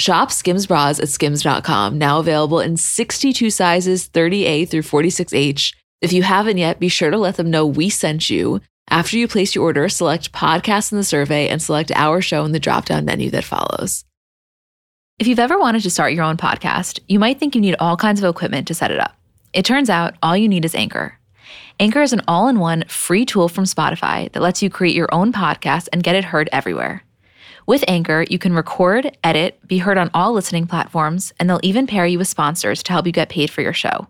Shop Skims bras at skims.com, now available in 62 sizes, 30A through 46H. If you haven't yet, be sure to let them know we sent you. After you place your order, select podcast in the survey and select our show in the drop down menu that follows. If you've ever wanted to start your own podcast, you might think you need all kinds of equipment to set it up. It turns out all you need is Anchor. Anchor is an all in one free tool from Spotify that lets you create your own podcast and get it heard everywhere. With Anchor, you can record, edit, be heard on all listening platforms, and they'll even pair you with sponsors to help you get paid for your show.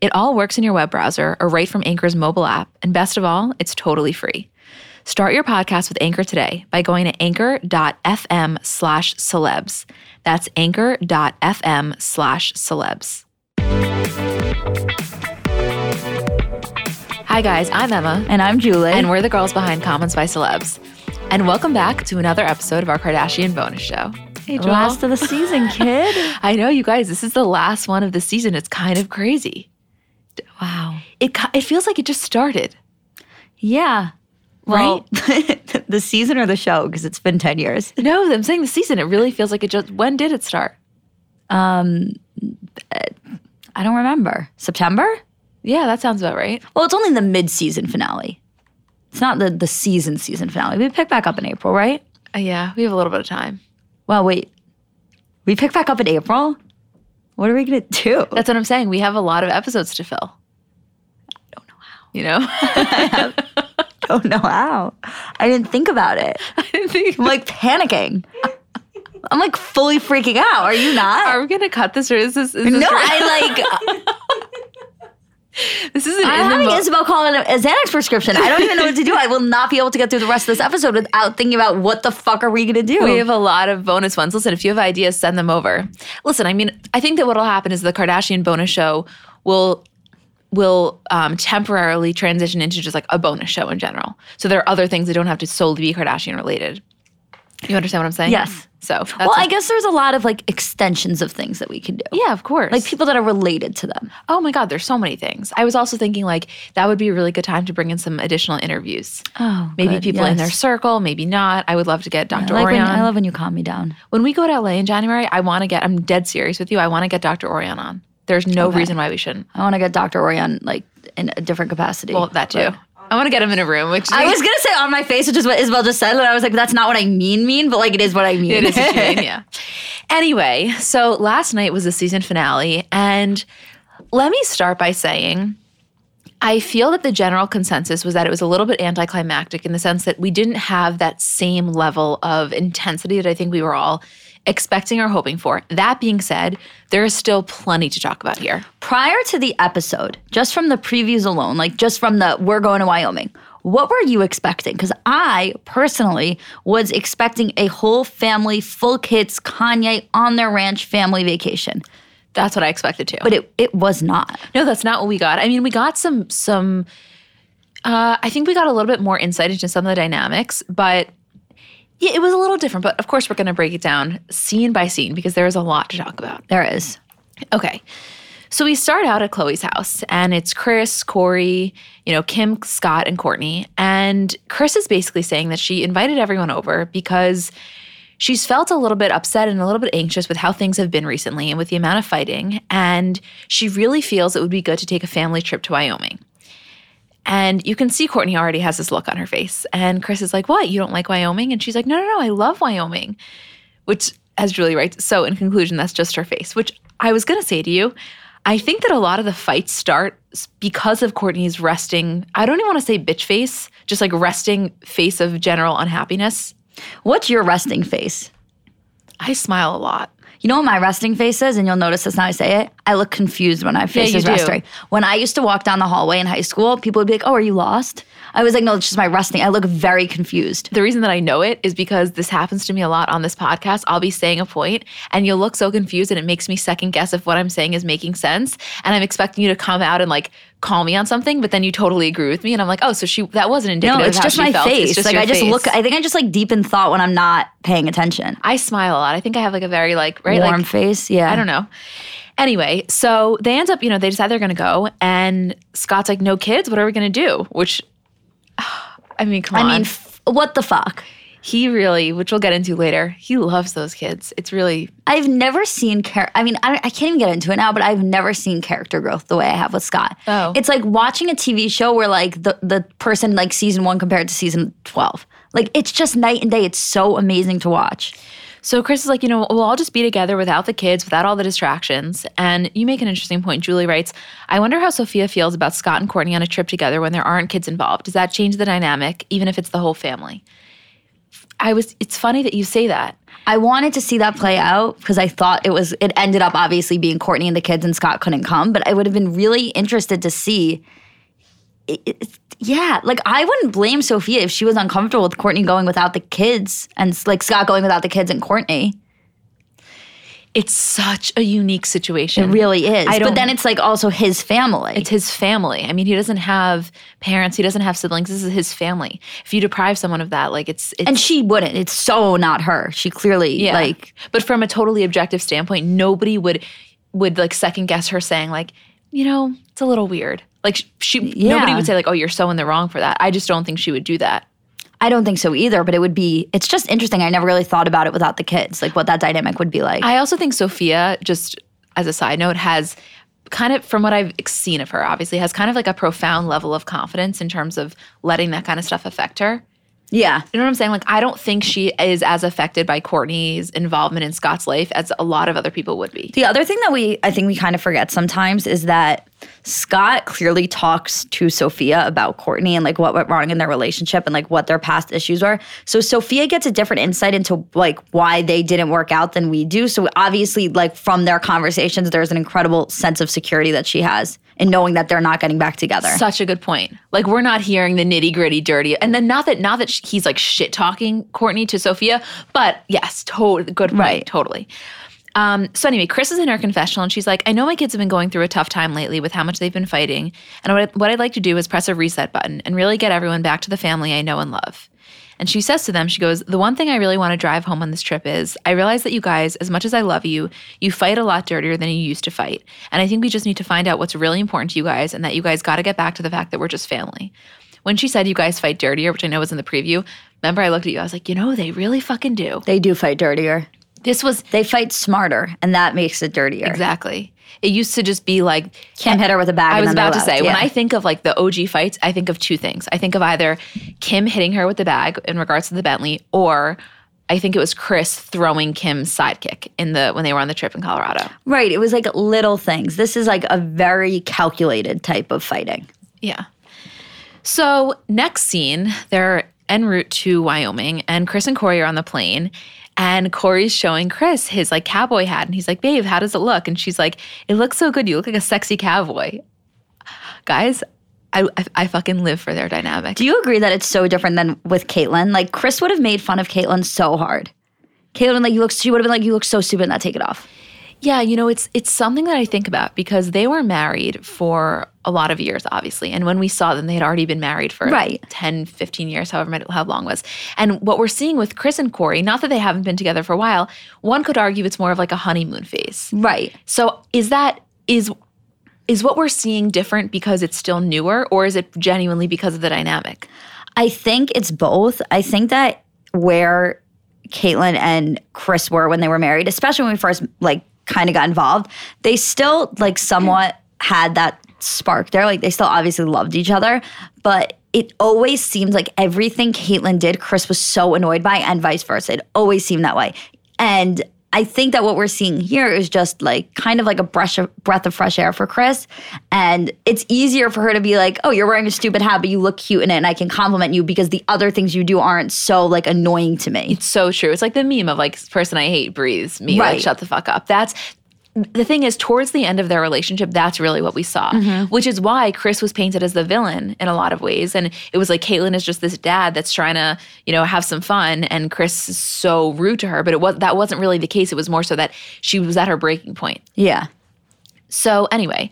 It all works in your web browser or right from Anchor's mobile app, and best of all, it's totally free. Start your podcast with Anchor today by going to anchor.fm slash celebs. That's anchor.fm slash celebs. Hi, guys, I'm Emma. And I'm Julie. And we're the girls behind Comments by Celebs. And welcome back to another episode of our Kardashian bonus show. Hey, Joel. last of the season, kid. I know, you guys, this is the last one of the season. It's kind of crazy. Wow. It, it feels like it just started. Yeah. Well, right? the season or the show? Because it's been 10 years. No, I'm saying the season. It really feels like it just, when did it start? Um, I don't remember. September? Yeah, that sounds about right. Well, it's only the mid-season finale. It's not the the season season finale. We pick back up in April, right? Uh, yeah, we have a little bit of time. Well, wait. We pick back up in April? What are we going to do? That's what I'm saying. We have a lot of episodes to fill. I don't know how. You know? I don't know how. I didn't think about it. I didn't think. I'm like panicking. I'm like fully freaking out. Are you not? Are we going to cut this or is this? Is this no, I like. This isn't. I'm having mo- Isabel call in a Xanax prescription. I don't even know what to do. I will not be able to get through the rest of this episode without thinking about what the fuck are we going to do. We have a lot of bonus ones. Listen, if you have ideas, send them over. Listen, I mean, I think that what'll happen is the Kardashian bonus show will will um, temporarily transition into just like a bonus show in general. So there are other things that don't have to solely be Kardashian related. You understand what I'm saying? Yes. So, well, I guess there's a lot of like extensions of things that we can do. Yeah, of course. Like people that are related to them. Oh my God, there's so many things. I was also thinking like that would be a really good time to bring in some additional interviews. Oh, maybe good. people yes. in their circle, maybe not. I would love to get Dr. I like Ourian. When, I love when you calm me down. When we go to LA in January, I want to get. I'm dead serious with you. I want to get Dr. Ourian on. There's no Okay. reason why we shouldn't. I want to get Dr. Ourian like in a different capacity. Well, that too. But- I want to get him in a room, which I was gonna say on my face, which is what Isabel just said, and I was like, that's not what I mean, mean, but like it is what I mean. It is what you mean, yeah. Anyway, so last night was the season finale, and let me start by saying I feel that the general consensus was that it was a little bit anticlimactic in the sense that we didn't have that same level of intensity that I think we were all expecting or hoping for. That being said, there is still plenty to talk about here. Prior to the episode, just from the previews alone, like just from the we're going to Wyoming, what were you expecting? Because I personally was expecting a whole family, full kids, Kanye on their ranch family vacation. That's what I expected too. But it, it was not. No, that's not what we got. I mean, we got some some uh, I think we got a little bit more insight into some of the dynamics, but yeah, it was a little different. But of course, we're going to break it down scene by scene because there is a lot to talk about. There is. Okay. So we start out at Khloé's house, and it's Kris, Corey, you know, Kim, Scott, and Kourtney. And Kris is basically saying that she invited everyone over because she's felt a little bit upset and a little bit anxious with how things have been recently and with the amount of fighting. And she really feels it would be good to take a family trip to Wyoming. And you can see Kourtney already has this look on her face. And Kris is like, What? You don't like Wyoming? And she's like, No, no, no, I love Wyoming. Which, as Julie writes, so in conclusion, that's just her face, which I was going to say to you. I think that a lot of the fights start because of Kourtney's resting, I don't even want to say bitch face, just like resting face of general unhappiness. What's your resting face? I smile a lot. You know what my resting face is? And you'll notice this now I say it. I look confused when my face you is do. resting. When I used to walk down the hallway in high school, people would be like, Oh, are you lost? I was like, No, it's just my resting. I look very confused. The reason that I know it is because this happens to me a lot on this podcast. I'll be saying a point and you'll look so confused and it makes me second guess if what I'm saying is making sense. And I'm expecting you to come out and like call me on something, but then you totally agree with me. And I'm like, oh, so she that wasn't indicative No, of it's how just she my felt. It's face. just like I just face. look I think I just like deep in thought when I'm not paying attention. I smile a lot. I think I have like a very like right Warm like face. Yeah. I don't know. Anyway, so they end up, you know, they decide they're going to go, and Scott's like, "No kids. What are we going to do?" Which, I mean, come I on. I mean, f- what the fuck? He really, which we'll get into later, he loves those kids. It's really I've never seen char- I mean, I, I can't even get into it now, but I've never seen character growth the way I have with Scott. Oh. It's like watching a TV show where like the the person like season one compared to season twelve. Like it's just night and day. It's so amazing to watch. So Kris is like, you know, we'll all just be together without the kids, without all the distractions. And you make an interesting point. Julie writes, I wonder how Sofia feels about Scott and Kourtney on a trip together when there aren't kids involved. Does that change the dynamic, even if it's the whole family? I was it's funny that you say that. I wanted to see that play out because I thought it was it ended up obviously being Kourtney and the kids and Scott couldn't come, but I would have been really interested to see it- it- yeah, like I wouldn't blame Sofia if she was uncomfortable with Kourtney going without the kids and like Scott going without the kids and Kourtney. It's such a unique situation. It really is. I but then it's like also his family. It's his family. I mean, he doesn't have parents. He doesn't have siblings. This is his family. If you deprive someone of that, like it's, it's and she wouldn't. It's so not her. She clearly yeah. like but from a totally objective standpoint, nobody would would like second guess her saying like, you know, it's a little weird. Like she, Yeah. nobody would say like, oh, you're so in the wrong for that. I just don't think she would do that. I don't think so either, but it would be it's just interesting. I never really thought about it without the kids, like what that dynamic would be like. I also think Sofia, just as a side note, has kind of, from what I've seen of her, obviously has kind of like a profound level of confidence in terms of letting that kind of stuff affect her. Yeah. You know what I'm saying? Like, I don't think she is as affected by Kourtney's involvement in Scott's life as a lot of other people would be. The other thing that we I think we kind of forget sometimes is that Scott clearly talks to Sofia about Kourtney and like what went wrong in their relationship and like what their past issues were. So Sofia gets a different insight into like why they didn't work out than we do. So obviously like from their conversations there's an incredible sense of security that she has in knowing that they're not getting back together. Such a good point. Like, we're not hearing the nitty gritty, dirty, and then not that not that he's like shit talking Kourtney to Sofia, but yes, totally good point, Right. totally. Um, so anyway, Kris is in her confessional and she's like, I know my kids have been going through a tough time lately with how much they've been fighting. And what, I, what I'd like to do is press a reset button and really get everyone back to the family I know and love. And she says to them, she goes, The one thing I really want to drive home on this trip is I realize that you guys, as much as I love you, you fight a lot dirtier than you used to fight. And I think we just need to find out what's really important to you guys and that you guys got to get back to the fact that we're just family. When she said you guys fight dirtier, which I know was in the preview, remember I looked at you, I was like, you know, they really fucking do. They do fight dirtier. This was They fight smarter and that makes it dirtier. exactly. It used to just be like Kim hit her with a bag. I was about to say, when I think of like the OG fights, I think of two things. I think of either Kim hitting her with the bag in regards to the Bentley, or I think it was Kris throwing Kim's sidekick in the when they were on the trip in Colorado. Right. It was like little things. This is like a very calculated type of fighting. Yeah. So next scene, they're en route to Wyoming, and Kris and Corey are on the plane. And Corey's showing Kris his like cowboy hat, and he's like, "Babe, how does it look?" And she's like, "It looks so good. You look like a sexy cowboy." Guys, I I, I fucking live for their dynamic. Do you agree that it's so different than with Caitlyn? Like Kris would have made fun of Caitlyn so hard. Caitlyn, like you look, she would have been like, "You look so stupid." Now take it off. Yeah, you know, it's it's something that I think about because they were married for a lot of years, obviously. And when we saw them, they had already been married for Right. 10, 15 years, however many, how long it was. And what we're seeing with Kris and Corey, not that they haven't been together for a while, one could argue it's more of like a honeymoon phase. Right. So is that is is what we're seeing different because it's still newer, or is it genuinely because of the dynamic? I think it's both. I think that where Caitlyn and Kris were when they were married, especially when we first like kind of got involved, they still like somewhat had that spark there. Like they still obviously loved each other, but it always seemed like everything Caitlyn did, Kris was so annoyed by, and vice versa. It always seemed that way. And I think that what we're seeing here is just like kind of like a breath of, breath of fresh air for Kris. And it's easier for her to be like, oh, you're wearing a stupid hat, but you look cute in it and I can compliment you because the other things you do aren't so like annoying to me. It's so true. It's like the meme of like person I hate breathes me Right. like shut the fuck up. That's the thing is towards the end of their relationship that's really what we saw mm-hmm. which is why chris was painted as the villain in a lot of ways. And it was like caitlyn is just this dad that's trying to you know have some fun and chris is so rude to her but it was that wasn't really the case. It was more so that she was at her breaking point. Yeah. so anyway,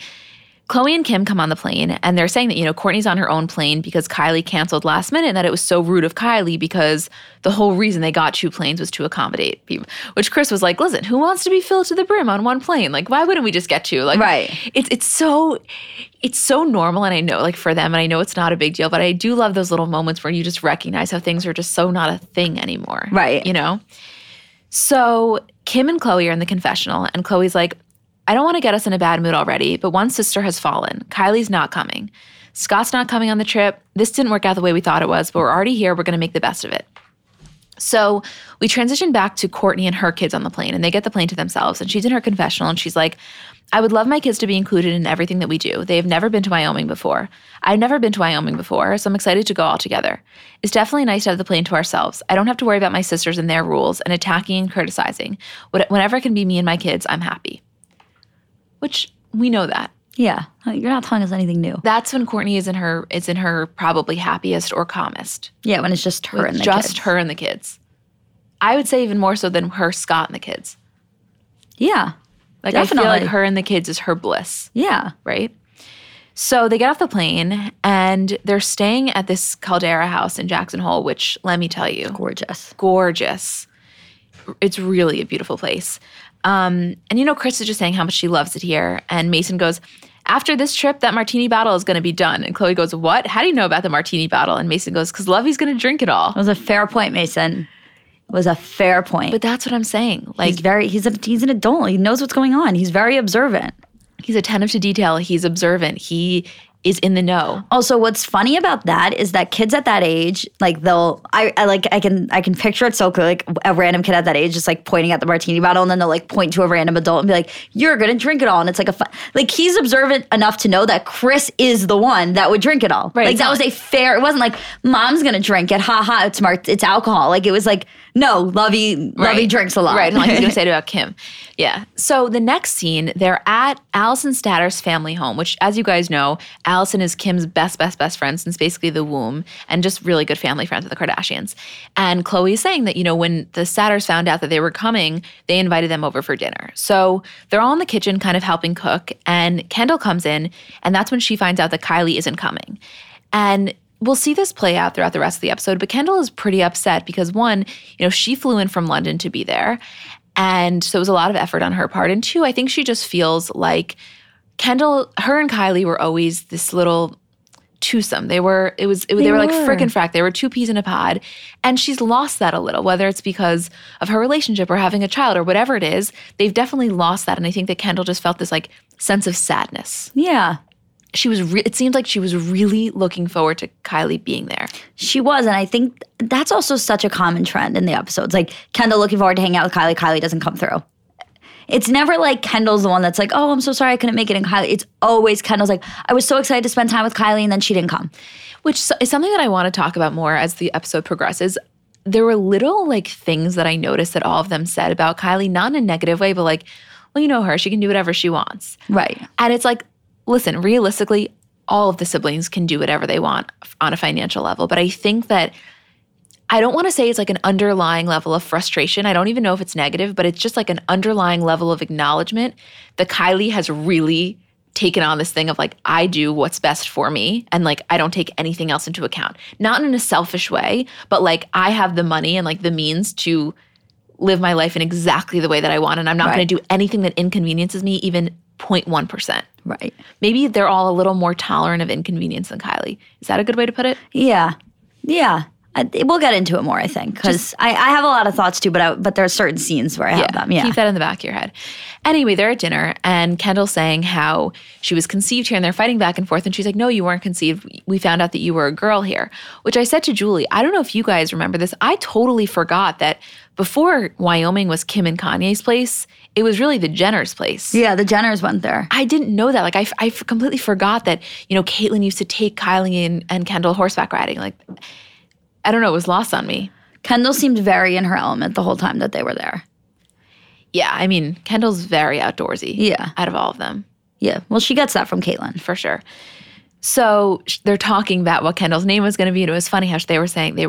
Khloé and Kim come on the plane and they're saying that, you know, Kourtney's on her own plane because Kylie canceled last minute and that it was so rude of Kylie because the whole reason they got two planes was to accommodate people. Which Kris was like, listen, who wants to be filled to the brim on one plane? Like, why wouldn't we just get two? Like Right. it's it's so it's so normal and I know like for them and I know it's not a big deal, but I do love those little moments where you just recognize how things are just so not a thing anymore. Right. You know? So Kim and Khloé are in the confessional, and Khloé's like, I don't want to get us in a bad mood already, but one sister has fallen. Kylie's not coming. Scott's not coming on the trip. This didn't work out the way we thought it was, but we're already here. We're going to make the best of it. So we transition back to Kourtney and her kids on the plane, and they get the plane to themselves. And she's in her confessional, and she's like, I would love my kids to be included in everything that we do. They have never been to Wyoming before. I've never been to Wyoming before, so I'm excited to go all together. It's definitely nice to have the plane to ourselves. I don't have to worry about my sisters and their rules and attacking and criticizing. Whenever it can be me and my kids, I'm happy. Which we know that. Yeah. You're not telling us anything new. That's when Kourtney is in her is in her probably happiest or calmest. Yeah, when it's just her and the kids. just kids. her and the kids. I would say even more so than her, Scott, and the kids. Yeah. Like I feel like her and the kids is her bliss, Yeah. right? So they get off the plane and they're staying at this Caldera house in Jackson Hole, which let me tell you, Gorgeous. gorgeous. It's really a beautiful place. Um, and you know, Kris is just saying how much she loves it here. And Mason goes, After this trip, that martini bottle is going to be done. And Khloé goes, What? How do you know about the martini bottle? And Mason goes, Because Lovey's going to drink it all. It was a fair point, Mason. It was a fair point. But that's what I'm saying. Like, he's very he's a he's an adult. He knows what's going on. He's very observant. he's attentive to detail. He's observant. He is in the know. Also, what's funny about that is that kids at that age, like they'll, I, I like, I can, I can picture it so clearly. Like a random kid at that age, just like pointing at the martini bottle, and then they'll like point to a random adult and be like, "You're gonna drink it all," and it's like a, fun, like he's observant enough to know that Kris is the one that would drink it all. Right, Like that was a fair. It wasn't like mom's gonna drink it. Ha ha. It's mart. It's alcohol. Like it was like no, Lovey, Lovey Right. drinks a lot. Right. And like he's going to say it about Kim. Yeah. So the next scene, they're at Allison Statter's family home, which, as you guys know, Allison is Kim's best, best, best friend since basically the womb and just really good family friends with the Kardashians. And Khloé is saying that, you know, when the Statters found out that they were coming, they invited them over for dinner. So they're all in the kitchen kind of helping cook. And Kendall comes in, and that's when she finds out that Kylie isn't coming. And we'll see this play out throughout the rest of the episode, but Kendall is pretty upset because one, you know, she flew in from London to be there. And so it was a lot of effort on her part. And two, I think she just feels like Kendall, her and Kylie were always this little twosome. They were, it was, it, they, They were like frick and frack. They were two peas in a pod. And she's lost that a little, whether it's because of her relationship or having a child or whatever it is. They've definitely lost that. And I think that Kendall just felt this like sense of sadness. Yeah. She was, re- it seemed like she was really looking forward to Kylie being there. She was, and I think that's also such a common trend in the episodes. Like Kendall looking forward to hanging out with Kylie, Kylie doesn't come through. It's never like Kendall's the one that's like, oh, I'm so sorry I couldn't make it. And Kylie, it's always Kendall's like, I was so excited to spend time with Kylie, and then she didn't come. which is something that I want to talk about more as the episode progresses. There were little like things that I noticed that all of them said about Kylie, not in a negative way, but like, well, you know her, she can do whatever she wants. Right. And it's like, listen, realistically, all of the siblings can do whatever they want on a financial level. But I think that I don't want to say it's like an underlying level of frustration. I don't even know if it's negative, but it's just like an underlying level of acknowledgement that Kylie has really taken on this thing of like, I do what's best for me and like I don't take anything else into account. Not in a selfish way, but like I have the money and like the means to live my life in exactly the way that I want. And I'm not Right. going to do anything that inconveniences me, even 0.1%. Right. Maybe they're all a little more tolerant of inconvenience than Kylie. Is that a good way to put it? Yeah. Yeah. Uh, I, we'll get into it more, I think, because I, I have a lot of thoughts too, but I, but there are certain scenes where I have them. Yeah. Keep that in the back of your head. Anyway, they're at dinner, and Kendall's saying how she was conceived here, and they're fighting back and forth. And she's like, "No, you weren't conceived. We found out that you were a girl here." Which I said to Julie, I don't know if you guys remember this. I totally forgot that before Wyoming was Kim and Kanye's place, it was really the Jenner's place. yeah, the Jenners went there. I didn't know that. Like, I, I completely forgot that, you know, Caitlyn used to take Kylie and, and Kendall horseback riding. Like, I don't know, it was lost on me. Kendall seemed very in her element the whole time that they were there. Yeah, I mean, Kendall's very outdoorsy. Yeah. Out of all of them, Yeah. Well, she gets that from Caitlyn. for sure. So they're talking about what Kendall's name was going to be. And it was funny how they were saying they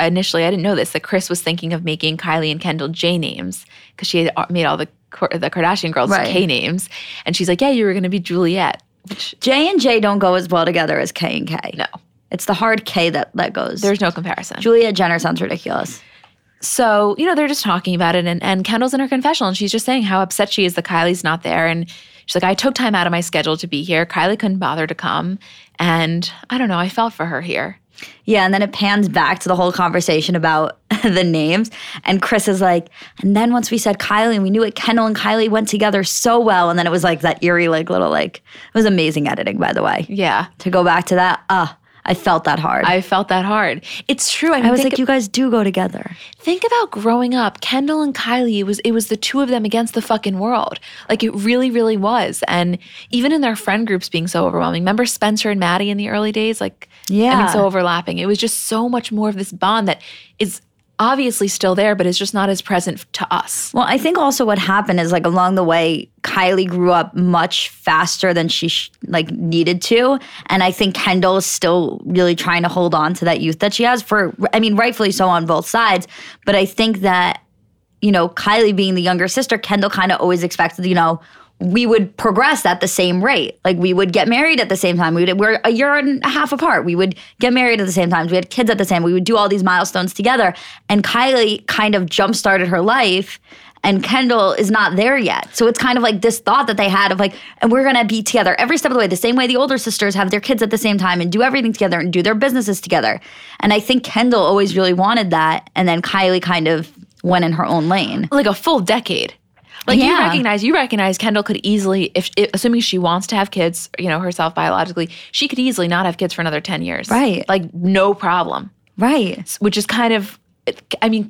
initially, I didn't know this, that Kris was thinking of making Kylie and Kendall J names because she had uh, made all the, the Kardashian girls Right. K names. And she's like, yeah, you were going to be Juliet. Which, J and J don't go as well together as K and K. no, It's the hard K that, that goes. there's no comparison. Julia Jenner sounds ridiculous. So, you know, they're just talking about it, and, and Kendall's in her confessional, and she's just saying how upset she is that Kylie's not there. And she's like, I took time out of my schedule to be here. Kylie couldn't bother to come. And I don't know, I felt for her here. Yeah, and then it pans back to the whole conversation about the names. And Kris is like, and then once we said Kylie, and we knew it, Kendall and Kylie went together so well. And then it was like that eerie, like little, like, it was amazing editing, by the way. Yeah, To go back to that, ah, I felt that hard. I, I felt that hard. It's true. I, mean, was think, like, you guys do go together. think about growing up. Kendall and Kylie, it was it was the two of them against the fucking world. Like it really, really was. And even in their friend groups being so overwhelming. Remember Spencer and Maddie in the early days? Like yeah, I mean, so overlapping. It was just so much more of this bond that is obviously still there, but it's just not as present to us. Well, I think also what happened is like along the way, Kylie grew up much faster than she sh- like needed to, and I think Kendall is still really trying to hold on to that youth that she has. For I mean, rightfully so on both sides, but I think that you know Kylie being the younger sister, Kendall kind of always expected you know. We would progress at the same rate. Like we would get married at the same time. We would, we're a year and a half apart. We would get married at the same time. We had kids at the same. We would do all these milestones together. And Kylie kind of jump started her life and Kendall is not there yet. So it's kind of like this thought that they had of like, and we're gonna be together every step of the way, the same way the older sisters have their kids at the same time and do everything together and do their businesses together. And I think Kendall always really wanted that. And then Kylie kind of went in her own lane. Like a full decade. Like you recognize, you recognize Kendall could easily, if, if assuming she wants to have kids, you know, herself biologically, she could easily not have kids for another ten years. Right. Like no problem. Right. which is kind of, I mean,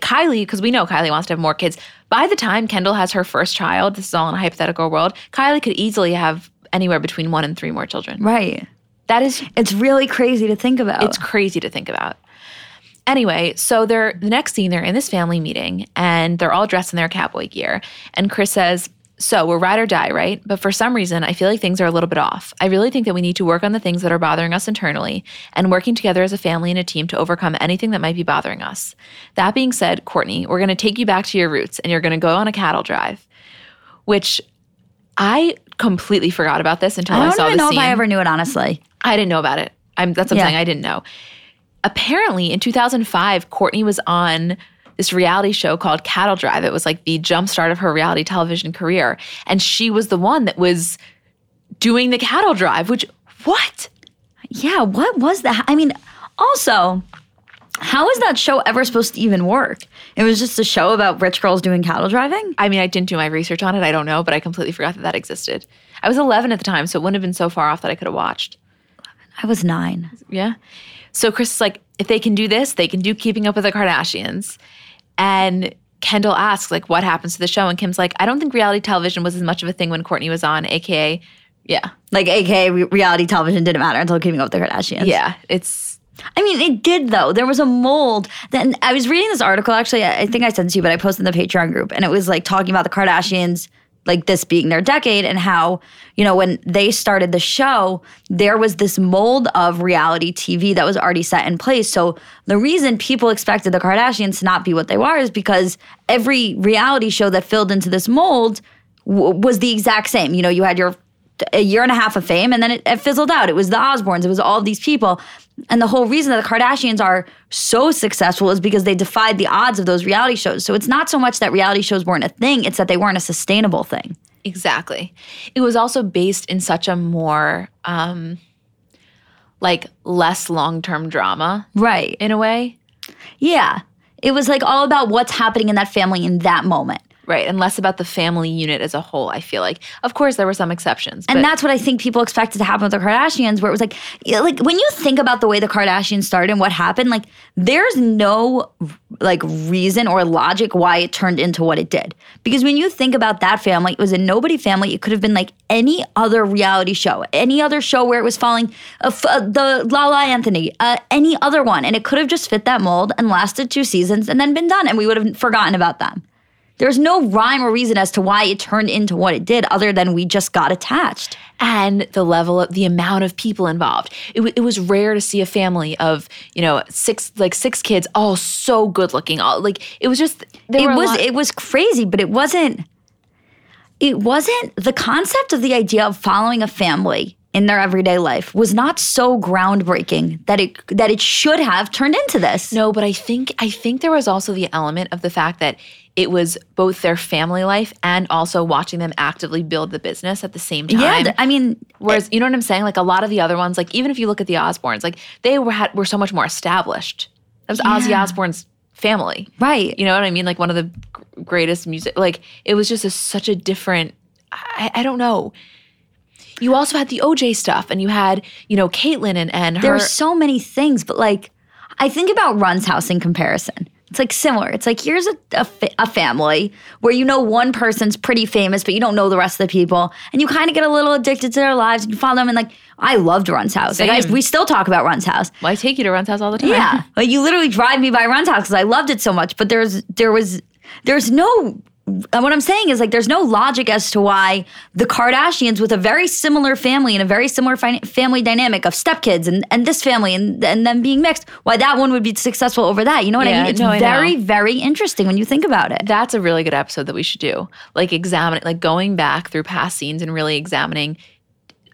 Kylie, because we know Kylie wants to have more kids. By the time Kendall has her first child, this is all in a hypothetical world, Kylie could easily have anywhere between one and three more children. Right. That is, It's really crazy to think about. it's crazy to think about. Anyway, so they're the next scene, they're in this family meeting and they're all dressed in their cowboy gear. And Kris says, So we're ride or die, right? But for some reason, I feel like things are a little bit off. I really think that we need to work on the things that are bothering us internally and working together as a family and a team to overcome anything that might be bothering us. That being said, Kourtney, we're going to take you back to your roots and you're going to go on a cattle drive, which I completely forgot about this until I, saw this. I don't even know scene. if I ever knew it, honestly. I didn't know about it. I'm, that's what I'm saying. I didn't know. Apparently, in 2005, Kourtney was on this reality show called Cattle Drive. It was like the jumpstart of her reality television career. And she was the one that was doing the cattle drive, which, what? Yeah, what was that? I mean, also, how is that show ever supposed to even work? It was just a show about rich girls doing cattle driving? I mean, I didn't do my research on it. I don't know, but I completely forgot that that existed. I was 11 at the time, so it wouldn't have been so far off that I could have watched. I was nine. Yeah. So Kris is like, if they can do this, they can do Keeping Up with the Kardashians. And Kendall asks, like, what happens to the show? And Kim's like, I don't think reality television was as much of a thing when Kourtney was on, aka, yeah, Like, aka re- reality television didn't matter until Keeping Up with the Kardashians. yeah, it's I mean, it did though. There was a mold. Then I was reading this article. Actually, I I think I sent it to you, but I posted in the Patreon group, and it was like talking about the Kardashians, like this being their decade, and how you know when they started the show, there was this mold of reality TV that was already set in place. So the reason people expected the Kardashians to not be what they were is because every reality show that filled into this mold w- was the exact same. You know, you had your a year and a half of fame and then it, it fizzled out. It was the Osbournes, it was all these people. And the whole reason that the Kardashians are so successful is because they defied the odds of those reality shows. So it's not so much that reality shows weren't a thing, it's that they weren't a sustainable thing. Exactly. It was also based in such a more um like less long-term drama Right. in a way. Yeah. It was like all about what's happening in that family in that moment. Right. And less about the family unit as a whole, I feel like. Of course there were some exceptions. And that's what I think people expected to happen with the Kardashians, where it was like, like when you think about the way the Kardashians started and what happened, like there's no like reason or logic why it turned into what it did. Because when you think about that family, it was a nobody family. It could have been like any other reality show, any other show where it was following uh, f- uh, the Lala Anthony, uh, any other one, and it could have just fit that mold and lasted two seasons and then been done, and we would have forgotten about them. There's no rhyme or reason as to why it turned into what it did, other than we just got attached. and the level of the amount of people involved. It, w- it was rare to see a family of, you know, six like six kids all so good looking. All like it was just it was lot- it was crazy, but it wasn't it wasn't the concept of the idea of following a family in their everyday life was not so groundbreaking that it that it should have turned into this. No, but I think I think there was also the element of the fact that it was both their family life and also watching them actively build the business at the same time. yeah, I mean, Whereas you know what I'm saying? Like a lot of the other ones, like even if you look at the Osbournes, like they were had, were so much more established. That was Ozzy Osbourne's family. right. You know what I mean? Like one of the greatest music. Like it was just a, such a different. I, I don't know. You also had the OJ stuff, and you had you know Caitlyn and and her. There are so many things, but like I think about Run's house in comparison. It's like similar. It's like here's a, a, fa- a family where you know one person's pretty famous, but you don't know the rest of the people, and you kind of get a little addicted to their lives. And you follow them, and like I loved Run's house. Like I, we still talk about Run's house. well, I take you to Run's house all the time. Yeah, like you literally drive me by Run's house because I loved it so much. But there's there was there's no. And what I'm saying is like there's no logic as to why the Kardashians with a very similar family and a very similar fin- family dynamic of stepkids and, and this family and and them being mixed, why that one would be successful over that. You know what I mean? It's no, very very interesting when you think about it. That's a really good episode that we should do. Like examining, like going back through past scenes and really examining,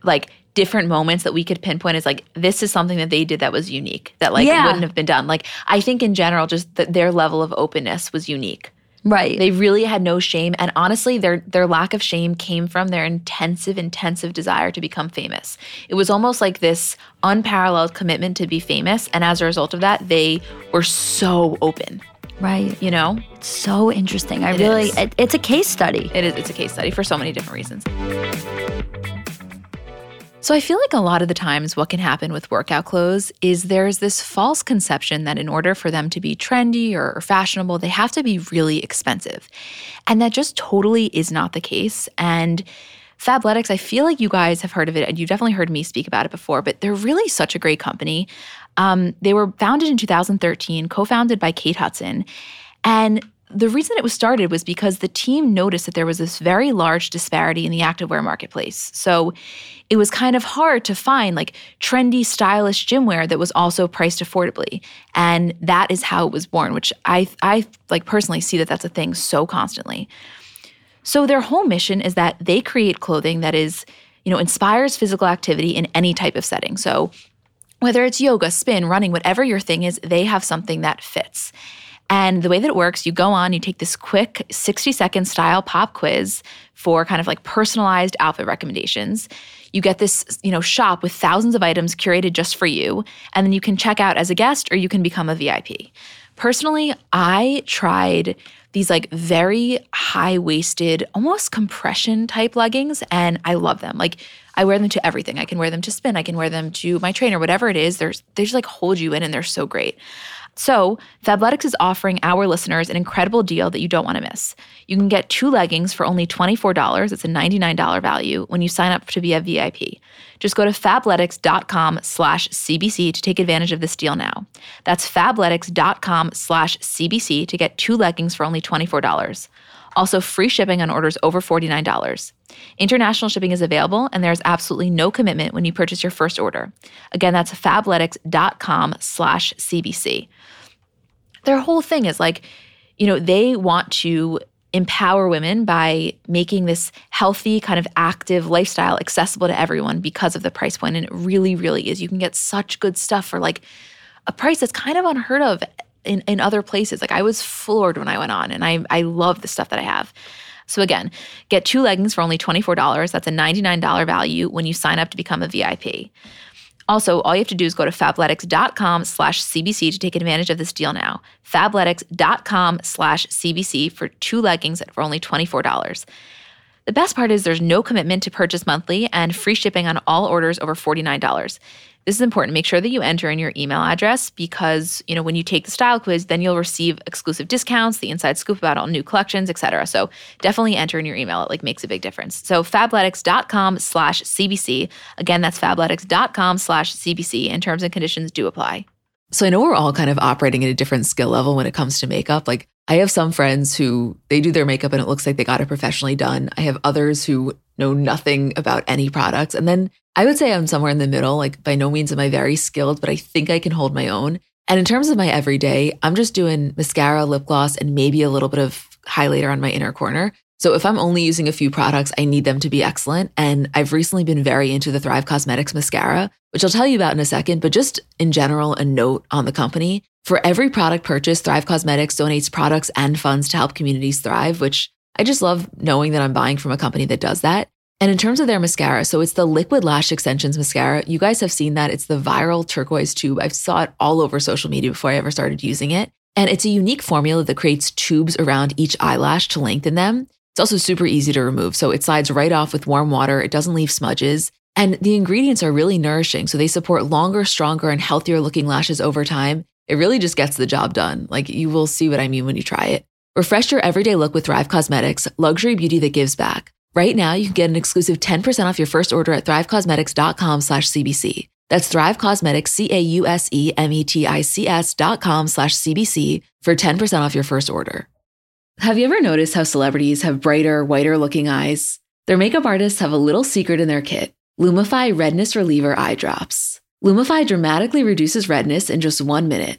like different moments that we could pinpoint as like this is something that they did that was unique that like Yeah. wouldn't have been done. Like I think in general, just that their level of openness was unique. Right. They really had no shame, and honestly, their their lack of shame came from their intensive, intensive desire to become famous. It was almost like this unparalleled commitment to be famous, and as a result of that, they were so open. right. You know, So interesting. I It really it, it's a case study. it is. It's a case study for so many different reasons. So I feel like a lot of the times what can happen with workout clothes is there's this false conception that in order for them to be trendy or, fashionable, they have to be really expensive. And that just totally is not the case. And Fabletics, I feel like you guys have heard of it and you've definitely heard me speak about it before, but they're really such a great company. Um, they were founded in 2013, co founded by Kate Hudson. And the reason it was started was because the team noticed that there was this very large disparity in the activewear marketplace. So it was kind of hard to find like trendy, stylish gym wear that was also priced affordably. And that is how it was born, which I I like personally see that that's a thing so constantly. So their whole mission is that they create clothing that is, you know, inspires physical activity in any type of setting. So whether it's yoga, spin, running, whatever your thing is, they have something that fits. And the way that it works, you go on, you take this quick 60 second style pop quiz for kind of like personalized outfit recommendations. You get this, you know, shop with thousands of items curated just for you, and then you can check out as a guest or you can become a VIP. Personally, I tried these like very high waisted, almost compression type leggings, and I love them. Like I wear them to everything. I can wear them to spin. I can wear them to my trainer, whatever it is. There's they just like hold you in, and they're so great. So, Fabletics is offering our listeners an incredible deal that you don't want to miss. You can get two leggings for only $24. It's a $99 value when you sign up to be a VIP. Just go to fabletics.com slash CBC to take advantage of this deal now. That's fabletics.com slash CBC to get two leggings for only $24. Also, free shipping on orders over $49. International shipping is available, and there is absolutely no commitment when you purchase your first order. Again, that's fabletics.com slash CBC. Their whole thing is like, you know, they want to empower women by making this healthy, kind of active lifestyle accessible to everyone because of the price point. And it really, really is. You can get such good stuff for like a price that's kind of unheard of in, in other places. Like I was floored when I went on, and I I love the stuff that I have. So again, get two leggings for only $24. That's a $99 value when you sign up to become a VIP. Also, all you have to do is go to fabletics.com slash CBC to take advantage of this deal now. Fabletics.com slash CBC for two leggings for only $24. The best part is there's no commitment to purchase monthly and free shipping on all orders over $49. This is important. Make sure that you enter in your email address because, you know, when you take the style quiz, then you'll receive exclusive discounts, the inside scoop about all new collections, etc. So definitely enter in your email. It like makes a big difference. So fabletics.com slash CBC. Again, that's fabletics.com slash CBC and terms and conditions do apply. So I know we're all kind of operating at a different skill level when it comes to makeup. Like I have some friends who they do their makeup and it looks like they got it professionally done. I have others who know nothing about any products. And then I would say I'm somewhere in the middle. Like by no means am I very skilled, but I think I can hold my own. And in terms of my everyday, I'm just doing mascara, lip gloss, and maybe a little bit of highlighter on my inner corner. So if I'm only using a few products, I need them to be excellent. And I've recently been very into the Thrive Cosmetics mascara, which I'll tell you about in a second, but just in general, a note on the company. For every product purchase, Thrive Cosmetics donates products and funds to help communities thrive, which I just love knowing that I'm buying from a company that does that. And in terms of their mascara, so it's the Liquid Lash Extensions mascara. You guys have seen that. It's the viral turquoise tube. I've saw it all over social media before I ever started using it. And it's a unique formula that creates tubes around each eyelash to lengthen them. It's also super easy to remove. So it slides right off with warm water. It doesn't leave smudges. And the ingredients are really nourishing. So they support longer, stronger, and healthier looking lashes over time. It really just gets the job done. Like you will see what I mean when you try it. Refresh your everyday look with Thrive Cosmetics, luxury beauty that gives back. Right now, you can get an exclusive 10% off your first order at thrivecausemetics.com slash CBC. That's Thrive Causemetics, C-A-U-S-E-M-E-T-I-C-S dot com slash CBC for 10% off your first order. Have you ever noticed how celebrities have brighter, whiter looking eyes? Their makeup artists have a little secret in their kit, Lumify Redness Reliever Eye Drops. Lumify dramatically reduces redness in just one minute.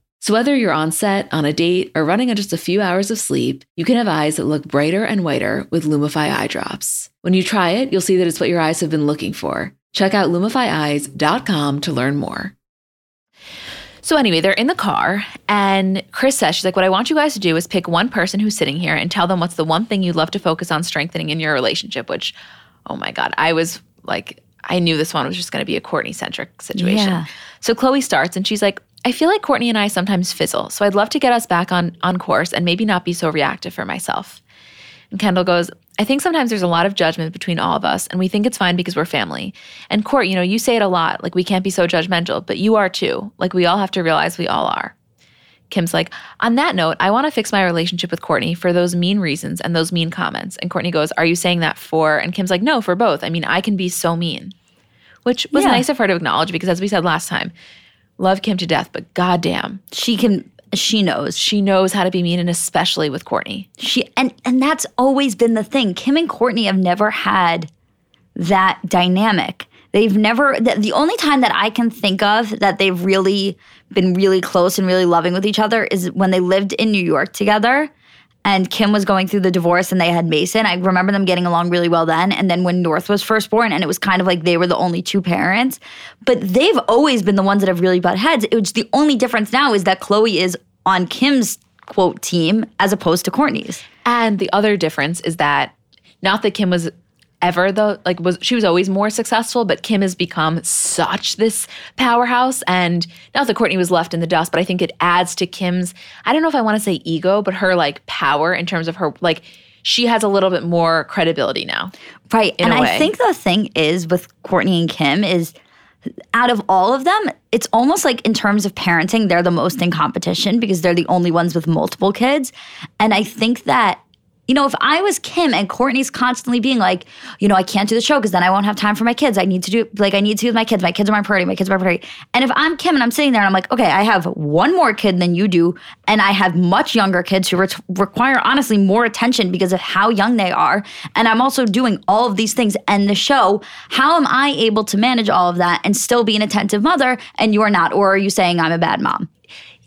So whether you're on set, on a date, or running on just a few hours of sleep, you can have eyes that look brighter and whiter with Lumify eye drops. When you try it, you'll see that it's what your eyes have been looking for. Check out lumifyeyes.com to learn more. So anyway, they're in the car, and Kris says, she's like, what I want you guys to do is pick one person who's sitting here and tell them what's the one thing you'd love to focus on strengthening in your relationship, which, oh my God, I was like, I knew this one was just going to be a Kourtney centric situation. Yeah. So Khloé starts and she's like, I feel like Kourtney and I sometimes fizzle. So I'd love to get us back on on course and maybe not be so reactive for myself. And Kendall goes, I think sometimes there's a lot of judgment between all of us, and we think it's fine because we're family. And Kourt, you know, you say it a lot, like we can't be so judgmental, but you are too. Like we all have to realize we all are. Kim's like, on that note, I want to fix my relationship with Kourtney for those mean reasons and those mean comments. And Kourtney goes, Are you saying that for? And Kim's like, No, for both. I mean, I can be so mean, which was Yeah. nice of her to acknowledge because, as we said last time, love Kim to death, but goddamn, She can she knows. she knows how to be mean, and especially with Kourtney. She and and that's always been the thing. Kim and Kourtney have never had that dynamic. They've never the, the only time that I can think of that they've really been really close and really loving with each other is when they lived in New York together. And Kim was going through the divorce and they had Mason. I remember them getting along really well then. And then when North was first born, and it was kind of like they were the only two parents. But they've always been the ones that have really butt heads. It was the only difference now is that Khloé is on Kim's quote team as opposed to Kourtney's. And the other difference is that not that Kim was ever the like was she was always more successful, but Kim has become such this powerhouse. And not that Kourtney was left in the dust, but I think it adds to Kim's, I don't know if I want to say ego, but her like power in terms of her like she has a little bit more credibility now. Right. In and I think the thing is with Kourtney and Kim is out of all of them, it's almost like in terms of parenting, they're the most in competition because they're the only ones with multiple kids. And I think that You know, if I was Kim and Kourtney's constantly being like, you know, I can't do the show because then I won't have time for my kids. I need to do like I need to be with my kids. My kids are my priority. My kids are my priority. And if I'm Kim and I'm sitting there and I'm like, okay, I have one more kid than you do, and I have much younger kids who re- require honestly more attention because of how young they are, and I'm also doing all of these things and the show. How am I able to manage all of that and still be an attentive mother? And you're not, or are you saying I'm a bad mom?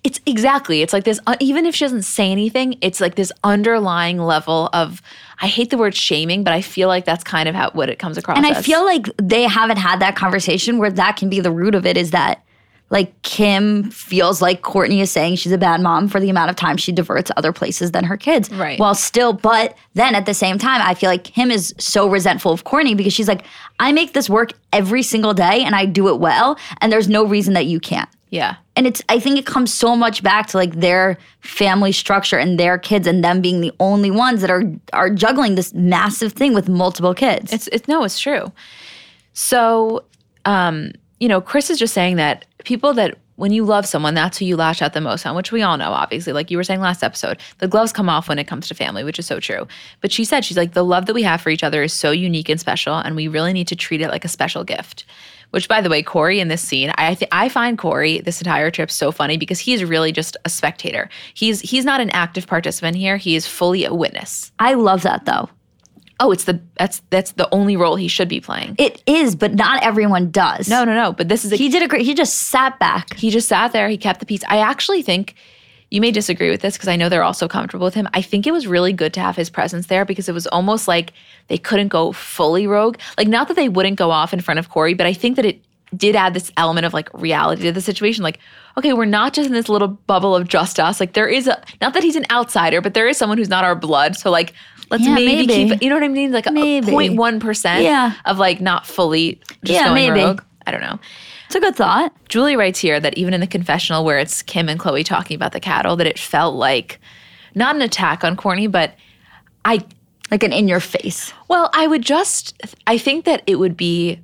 It's exactly. It's like this. Uh, even if she doesn't say anything, it's like this underlying level of. I hate the word shaming, but I feel like that's kind of how what it comes across. And I as. feel like they haven't had that conversation where that can be the root of it is that like Kim feels like Kourtney is saying she's a bad mom for the amount of time she diverts other places than her kids. Right. While still, but then at the same time, I feel like Kim is so resentful of Kourtney because she's like, I make this work every single day and I do it well, and there's no reason that you can't. Yeah. And it's I think it comes so much back to like their family structure and their kids and them being the only ones that are are juggling this massive thing with multiple kids. It's it's no, it's true. So, um, you know, Kris is just saying that people that when you love someone, that's who you lash out the most on, which we all know, obviously. Like you were saying last episode, the gloves come off when it comes to family, which is so true. But she said, she's like, the love that we have for each other is so unique and special, and we really need to treat it like a special gift. Which, by the way, Corey in this scene, I th- I find Corey this entire trip so funny because he's really just a spectator. He's he's not an active participant here. He is fully a witness. I love that though. Oh, it's the that's that's the only role he should be playing. It is, but not everyone does. No, no, no. But this is a He did a great he just sat back. he just sat there he kept the peace i actually think you may disagree with this because i know they're all so comfortable with him. I think it was really good to have his presence there because it was almost like they couldn't go fully rogue. Like not that they wouldn't go off in front of corey but i think that it did add this element of like reality to the situation. Like okay we're not just in this little bubble of just us. Like there is a not that he's an outsider but there is someone who's not our blood. So like let's Yeah, maybe, maybe. keep you know what i mean? Like a 0.1% Yeah. of like not fully just Yeah, going maybe. rogue. I don't know It's a good thought. Julie writes here that even in the confessional where it's Kim and Khloé talking about the cattle, that it felt like not an attack on Kourtney, but I, Like an in your face. well, I would just, I think that it would be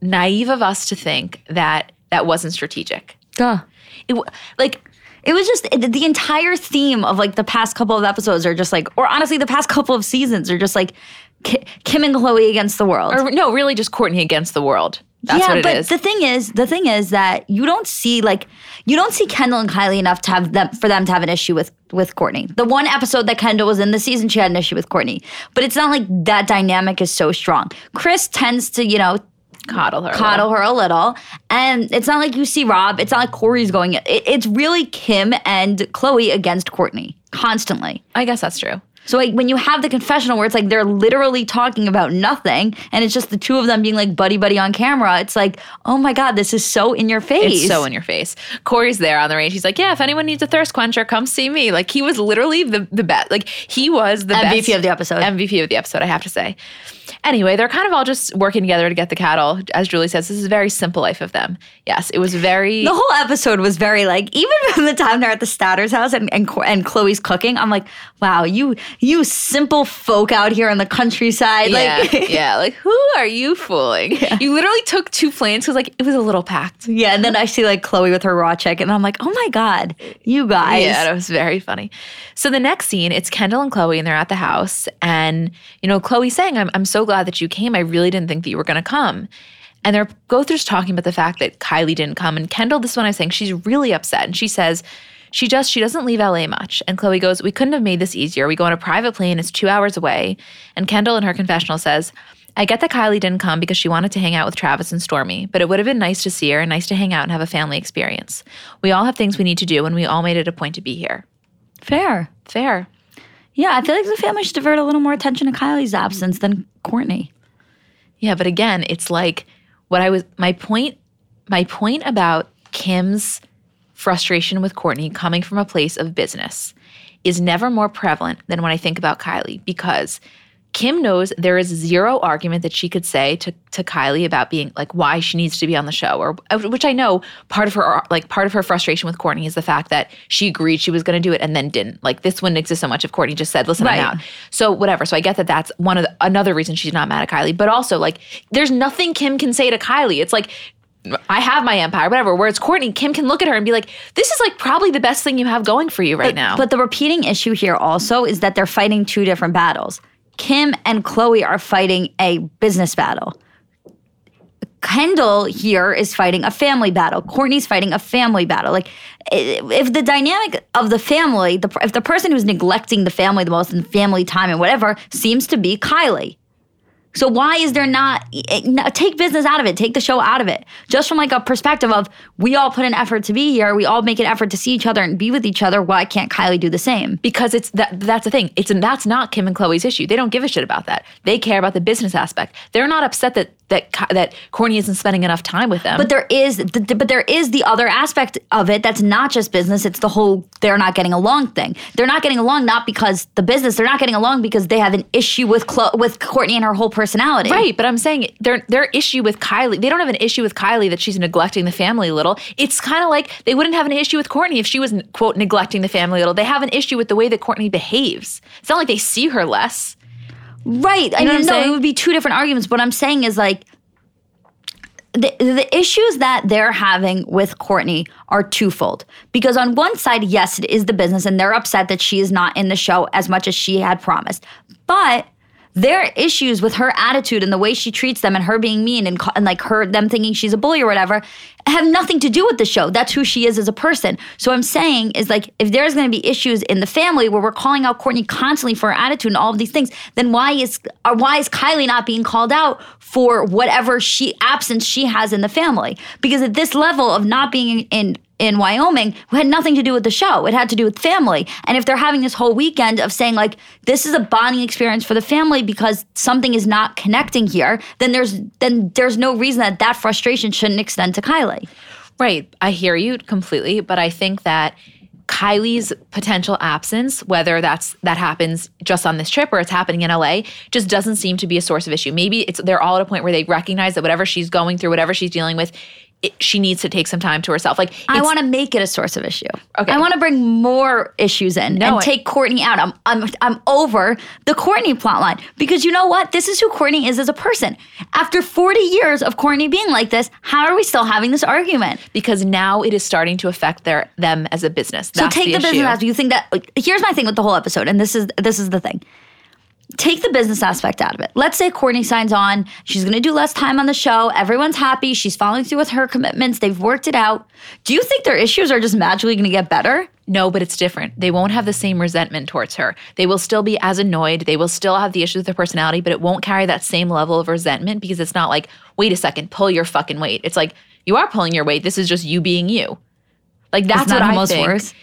naive of us to think that that wasn't strategic. Duh. It, like, It was just the entire theme of like the past couple of episodes are just like, or honestly, the past couple of seasons are just like Kim and Khloé against the world. or no, really just Kourtney against the world. That's yeah, but is. the thing is, the thing is that you don't see like you don't see Kendall and Kylie enough to have them for them to have an issue with with Kourtney. The one episode that Kendall was in the season, she had an issue with Kourtney, but it's not like that dynamic is so strong. Kris tends to, you know, coddle her. coddle her a little. And it's not like you see Rob. It's not like Corey's going. It, it's really Kim and Khloé against Kourtney constantly. I guess that's true. So like when you have the confessional where it's like they're literally talking about nothing, and it's just the two of them being like buddy buddy on camera. It's like, oh my god, this is so in your face. It's so in your face. Corey's there on the range. He's like, yeah, if anyone needs a thirst quencher, come see me. Like he was literally the the best. Like he was the MVP best of the episode. MVP of the episode, I have to say. Anyway, they're kind of all just working together to get the cattle. As Julie says, this is a very simple life of them. Yes, it was very. the whole episode was very like even from the time they're at the Statter's house and and, and Khloé's cooking. I'm like, wow, you you simple folk out here in the countryside. yeah, Like, yeah. Like, who are you fooling? You literally took two planes because, like, it was a little packed. Yeah, and then I see like Khloé with her raw chicken, and I'm like, oh my god, you guys. Yeah, that was very funny. So the next scene, it's Kendall and Khloé, and they're at the house. And, you know, Khloé's saying, I'm, I'm so glad that you came. I really didn't think that you were going to come. And they're both just talking about the fact that Kylie didn't come. And Kendall, this one I was saying, she's really upset. And she says, she just, she doesn't leave LA much. And Khloé goes, We couldn't have made this easier. We go on a private plane, it's two hours away. And Kendall in her confessional says, I get that Kylie didn't come because she wanted to hang out with Travis and Stormi, but it would have been nice to see her and nice to hang out and have a family experience. We all have things we need to do, and we all made it a point to be here. fair. Fair. Yeah, I feel like the family should divert a little more attention to Kylie's absence than Kourtney. Yeah, but again, it's like what I was my point my point about Kim's frustration with Kourtney coming from a place of business is never more prevalent than when I think about Kylie because Kim knows there is zero argument that she could say to, to Kylie about being like why she needs to be on the show or uh, which I know part of her like part of her frustration with Kourtney is the fact that she agreed she was going to do it and then didn't like this wouldn't exist so much if Kourtney just said listen Right. I'm out so whatever so I get that that's one of the, another reason she's not mad at Kylie but also like there's nothing Kim can say to Kylie it's like I have my empire, whatever. Where it's Kourtney, Kim can look at her and be like, this is like probably the best thing you have going for you right now. But the repeating issue here also is that they're fighting two different battles. Kim and Khloé are fighting a business battle. Kendall here is fighting a family battle. Kourtney's fighting a family battle. Like, if the dynamic of the family, the, if the person who's neglecting the family the most and family time and whatever seems to be Kylie. So why is there not eh, take business out of it, take the show out of it, just from like a perspective of we all put an effort to be here, we all make an effort to see each other and be with each other. Why can't Kylie do the same? because it's that that's the thing. It's that's not Kim and Khloé's issue. They don't give a shit about that. They care about the business aspect. They're not upset that that that Kourtney isn't spending enough time with them. But there is, th- th- but there is the other aspect of it that's not just business. It's the whole they're not getting along thing. They're not getting along not because the business. They're not getting along because they have an issue with with Kourtney and her whole personality. Right, but I'm saying their their issue with Kylie, they don't have an issue with Kylie that she's neglecting the family a little. It's kind of like they wouldn't have an issue with Kourtney if she was quote neglecting the family a little. They have an issue with the way that Kourtney behaves. It's not like they see her less. Right. I know mean, what I'm no, saying? it would be two different arguments. What I'm saying is like the, the issues that they're having with Kourtney are twofold. Because on one side, yes, it is the business, and they're upset that she is not in the show as much as she had promised. But their issues with her attitude and the way she treats them and her being mean and, and like her them thinking she's a bully or whatever have nothing to do with the show that's who she is as a person so i'm saying is like if there's going to be issues in the family where we're calling out kourtney constantly for her attitude and all of these things then why is why is kylie not being called out for whatever she absence she has in the family because at this level of not being in in Wyoming had nothing to do with the show. It had to do with family. And if they're having this whole weekend of saying like this is a bonding experience for the family because something is not connecting here, then there's then there's no reason that that frustration shouldn't extend to Kylie. Right. I hear you completely, but I think that Kylie's potential absence, whether that's that happens just on this trip or it's happening in LA, just doesn't seem to be a source of issue. Maybe it's they're all at a point where they recognize that whatever she's going through, whatever she's dealing with, it, she needs to take some time to herself. Like I want to make it a source of issue. Okay. I want to bring more issues in No, and I- take Kourtney out. I'm I'm I'm over the Kourtney plotline because you know what? This is who Kourtney is as a person. After 40 years of Kourtney being like this, how are we still having this argument? because now it is starting to affect their them as a business. So take the, issue. business. You think that like, here's my thing with the whole episode, and this is this is the thing. Take the business aspect out of it. Let's say Kourtney signs on. She's going to do less time on the show. Everyone's happy. She's following through with her commitments. They've worked it out. Do you think their issues are just magically going to get better? No, but it's different. They won't have the same resentment towards her. They will still be as annoyed. They will still have the issues with their personality, but it won't carry that same level of resentment because it's not like, wait a second, pull your fucking weight. It's like, you are pulling your weight. This is just you being you. Like that's what almost I think. worse?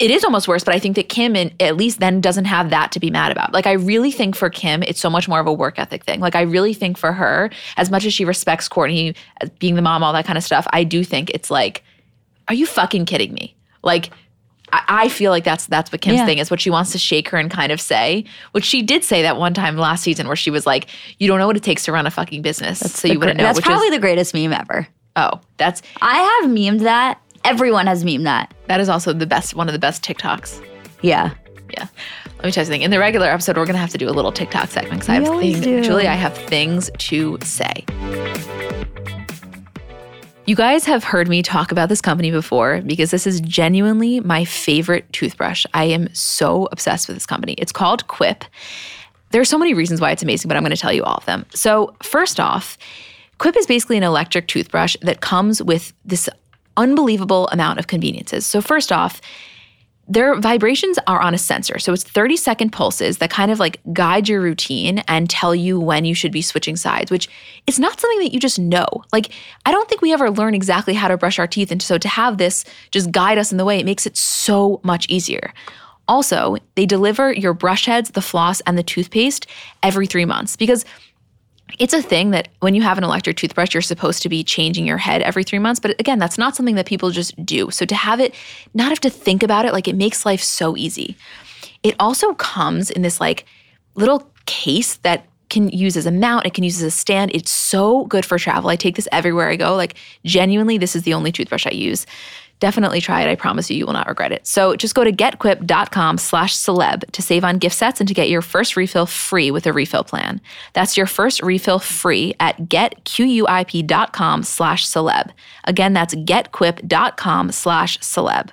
It is almost worse, but I think that Kim and at least then doesn't have that to be mad about. Like I really think for Kim, it's so much more of a work ethic thing. Like I really think for her, as much as she respects Kourtney being the mom, all that kind of stuff, I do think it's like, are you fucking kidding me? Like I, I feel like that's that's what Kim's Yeah. thing is. What she wants to shake her and kind of say, which she did say that one time last season, where she was like, "You don't know what it takes to run a fucking business, so you wouldn't know." That's probably is the greatest meme ever. oh, that's I have memed that. Everyone has memed that. that is also the best one of the best TikToks. Yeah. Yeah. Let me tell you something. In the regular episode, we're gonna have to do a little TikTok segment because I have things. do. Julie, I have things to say. You guys have heard me talk about this company before because this is genuinely my favorite toothbrush. I am so obsessed with this company. It's called Quip. There are so many reasons why it's amazing, but I'm going to tell you all of them. So, first off, Quip is basically an electric toothbrush that comes with this unbelievable amount of conveniences. So, first off, their vibrations are on a sensor. So it's 30 second pulses that kind of like guide your routine and tell you when you should be switching sides, which is not something that you just know. Like, I don't think we ever learn exactly how to brush our teeth. And so to have this just guide us in the way, it makes it so much easier. Also, they deliver your brush heads, the floss, and the toothpaste every three months because it's a thing that when you have an electric toothbrush, you're supposed to be changing your head every three months. But again, that's not something that people just do. So to have it, not have to think about it, like it makes life so easy. It also comes in this like little case that can use as a mount, it can use as a stand. It's so good for travel. I take this everywhere I go. Like genuinely, this is the only toothbrush I use Definitely try it. I promise you, you will not regret it. So just go to getquip.com slash celeb to save on gift sets and to get your first refill free with a refill plan. That's your first refill free at getquip.com slash celeb. Again, that's getquip.com slash celeb.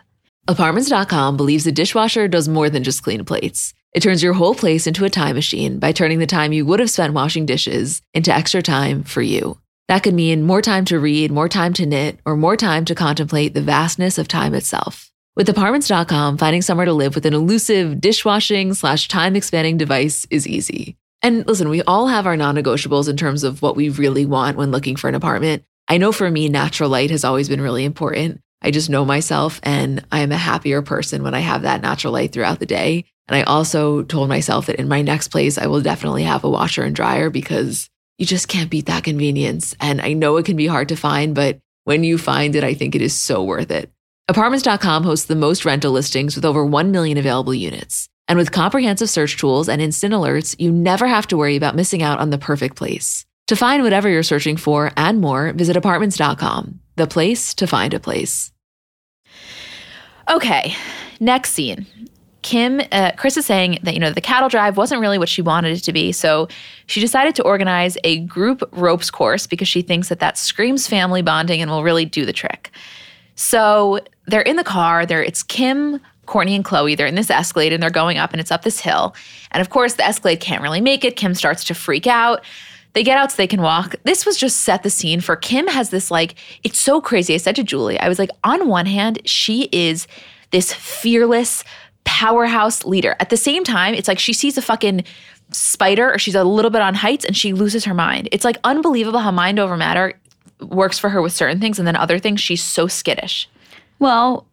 Apartments.com believes a dishwasher does more than just clean plates. It turns your whole place into a time machine by turning the time you would have spent washing dishes into extra time for you. That could mean more time to read, more time to knit, or more time to contemplate the vastness of time itself. With apartments.com, finding somewhere to live with an elusive dishwashing slash time expanding device is easy. And listen, we all have our non negotiables in terms of what we really want when looking for an apartment. I know for me, natural light has always been really important. I just know myself and I am a happier person when I have that natural light throughout the day. And I also told myself that in my next place, I will definitely have a washer and dryer because you just can't beat that convenience. And I know it can be hard to find, but when you find it, I think it is so worth it. Apartments.com hosts the most rental listings with over 1 million available units. And with comprehensive search tools and instant alerts, you never have to worry about missing out on the perfect place. To find whatever you're searching for and more, visit apartments.com, the place to find a place. Okay, next scene. Kim, uh, Kris is saying that, you know, the cattle drive wasn't really what she wanted it to be. So she decided to organize a group ropes course because she thinks that that screams family bonding and will really do the trick. So they're in the car. There, it's Kim, Kourtney, and Khloé. They're in this Escalade and they're going up and it's up this hill. And of course, the Escalade can't really make it. Kim starts to freak out. They get out so they can walk. This was just set the scene for Kim has this like, it's so crazy. I said to Julie, I was like, on one hand, she is this fearless, powerhouse leader. At the same time, it's like she sees a fucking spider or she's a little bit on heights and she loses her mind. It's like unbelievable how mind over matter works for her with certain things and then other things she's so skittish. Well,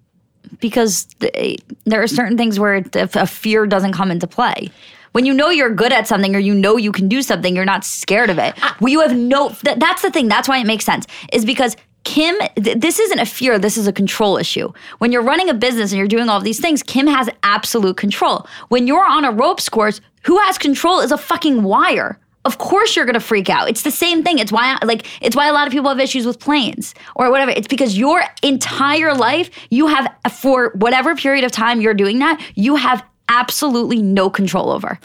because th- there are certain things where if a fear doesn't come into play. When you know you're good at something or you know you can do something, you're not scared of it. Well, you have no. Th- that's the thing. That's why it makes sense. Is because Kim, th- this isn't a fear, this is a control issue. When you're running a business and you're doing all these things, Kim has absolute control. When you're on a ropes course, who has control is a fucking wire. Of course you're gonna freak out. It's the same thing. It's why like it's why a lot of people have issues with planes or whatever. It's because your entire life, you have for whatever period of time you're doing that, you have absolutely no control over.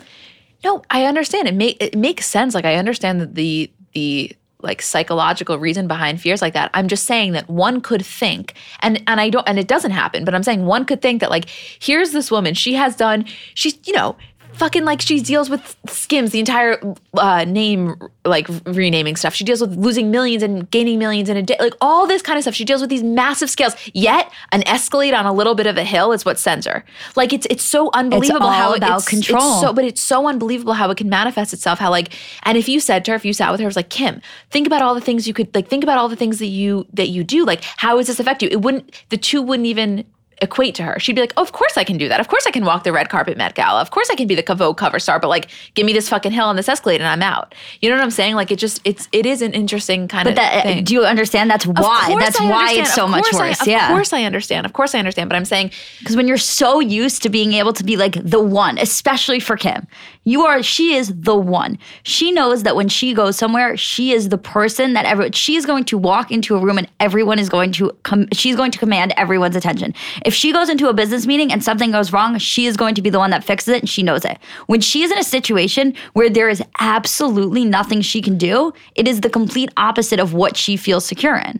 No, I understand. It, make, it makes sense. Like I understand that the the like psychological reason behind fears like that. I'm just saying that one could think, and and I don't, and it doesn't happen. But I'm saying one could think that like here's this woman. She has done. She's you know fucking like she deals with skims the entire uh, name like renaming stuff. She deals with losing millions and gaining millions in a day like all this kind of stuff. She deals with these massive scales. Yet an Escalade on a little bit of a hill is what sends her. Like it's it's so unbelievable all how about it's, control. it's so but it's so unbelievable how it can manifest itself how like and if you said to her if you sat with her it was like kim think about all the things you could like think about all the things that you that you do. Like how does this affect you? It wouldn't the two wouldn't even equate to her. She'd be like, oh, of course I can do that. Of course I can walk the red carpet Met Gala. Of course I can be the Vogue cover star, but like, give me this fucking hill on this Escalade and I'm out. You know what I'm saying? Like, it just, it's, it is an interesting kind But of that uh, thing. do you understand? That's why. That's I why understand. it's so much course I- worse. of course I understand. Of course I understand. But I'm saying, Because when you're so used to being able to be like the one, especially for Kim, you are, she is the one. She knows that when she goes somewhere, she is the person that everyone, she is going to walk into a room and everyone is going to, com- she's going to command everyone's attention. If she goes into a business meeting and something goes wrong, she is going to be the one that fixes it and she knows it. When she is in a situation where there is absolutely nothing she can do, it is the complete opposite of what she feels secure in.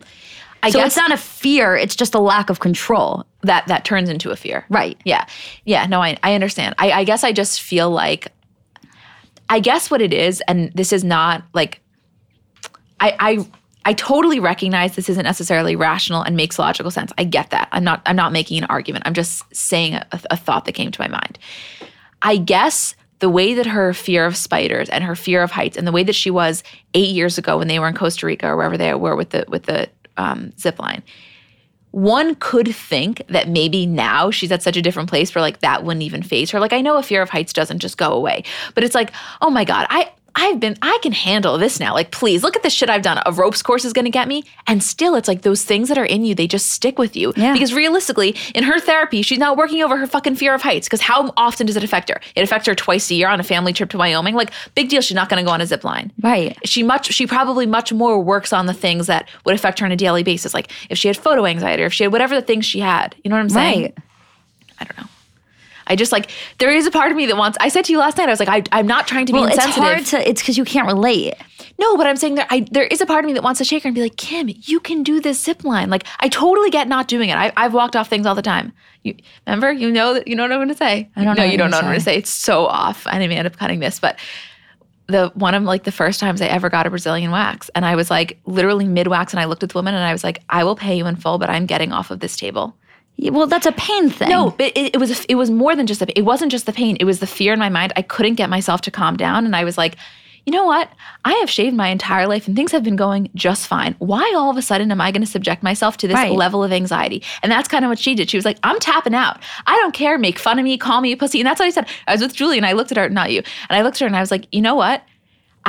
I so guess it's not a fear, it's just a lack of control. that that turns into a fear. Right. Yeah. Yeah. No, I, I understand. I, I guess I just feel like, I guess what it is, and this is not like, I, I, I totally recognize this isn't necessarily rational and makes logical sense. I get that. I'm not. I'm not making an argument. I'm just saying a, a thought that came to my mind. I guess the way that her fear of spiders and her fear of heights and the way that she was eight years ago when they were in Costa Rica or wherever they were with the with the um, zip line, one could think that maybe now she's at such a different place where like that wouldn't even phase her. Like I know a fear of heights doesn't just go away, but it's like, oh my God, I I've been, I can handle this now. Like, please look at the shit I've done. A ropes course is going to get me. And still, it's like those things that are in you, they just stick with you. Yeah. Because realistically, in her therapy, she's not working over her fucking fear of heights. Because how often does it affect her? It affects her twice a year on a family trip to Wyoming. Like, big deal. She's not going to go on a zip line. Right. She much, she probably much more works on the things that would affect her on a daily basis. Like if she had photo anxiety or if she had whatever the things she had. You know what I'm saying? Right. I don't know. I just like there is a part of me that wants. I said to you last night. I was like, I, I'm not trying to Well, be it's insensitive. hard to. It's because you can't relate. no, but I'm saying there. I, there is a part of me that wants to shake her and be like, Kim, you can do this zip line. Like I totally get not doing it. I, I've walked off things all the time. You remember? You know that. You know what I'm going to say. I don't know No, you don't know what I'm going to say. It's so off. I didn't even end up cutting this, but the one of like the first times I ever got a Brazilian wax, and I was like literally mid wax, and I looked at the woman and I was like, I will pay you in full, but I'm getting off of this table. Well, that's a pain thing. No, but it, it was it was more than just the it wasn't just the pain. It was the fear in my mind. I couldn't get myself to calm down, and I was like, you know what? I have shaved my entire life, and things have been going just fine. Why all of a sudden am I going to subject myself to this Right. level of anxiety? And that's kind of what she did. She was like, I'm tapping out. I don't care. Make fun of me. Call me a pussy. And that's what I said. I was with Julie, and I looked at her, not you, and I looked at her, and I was like, you know what?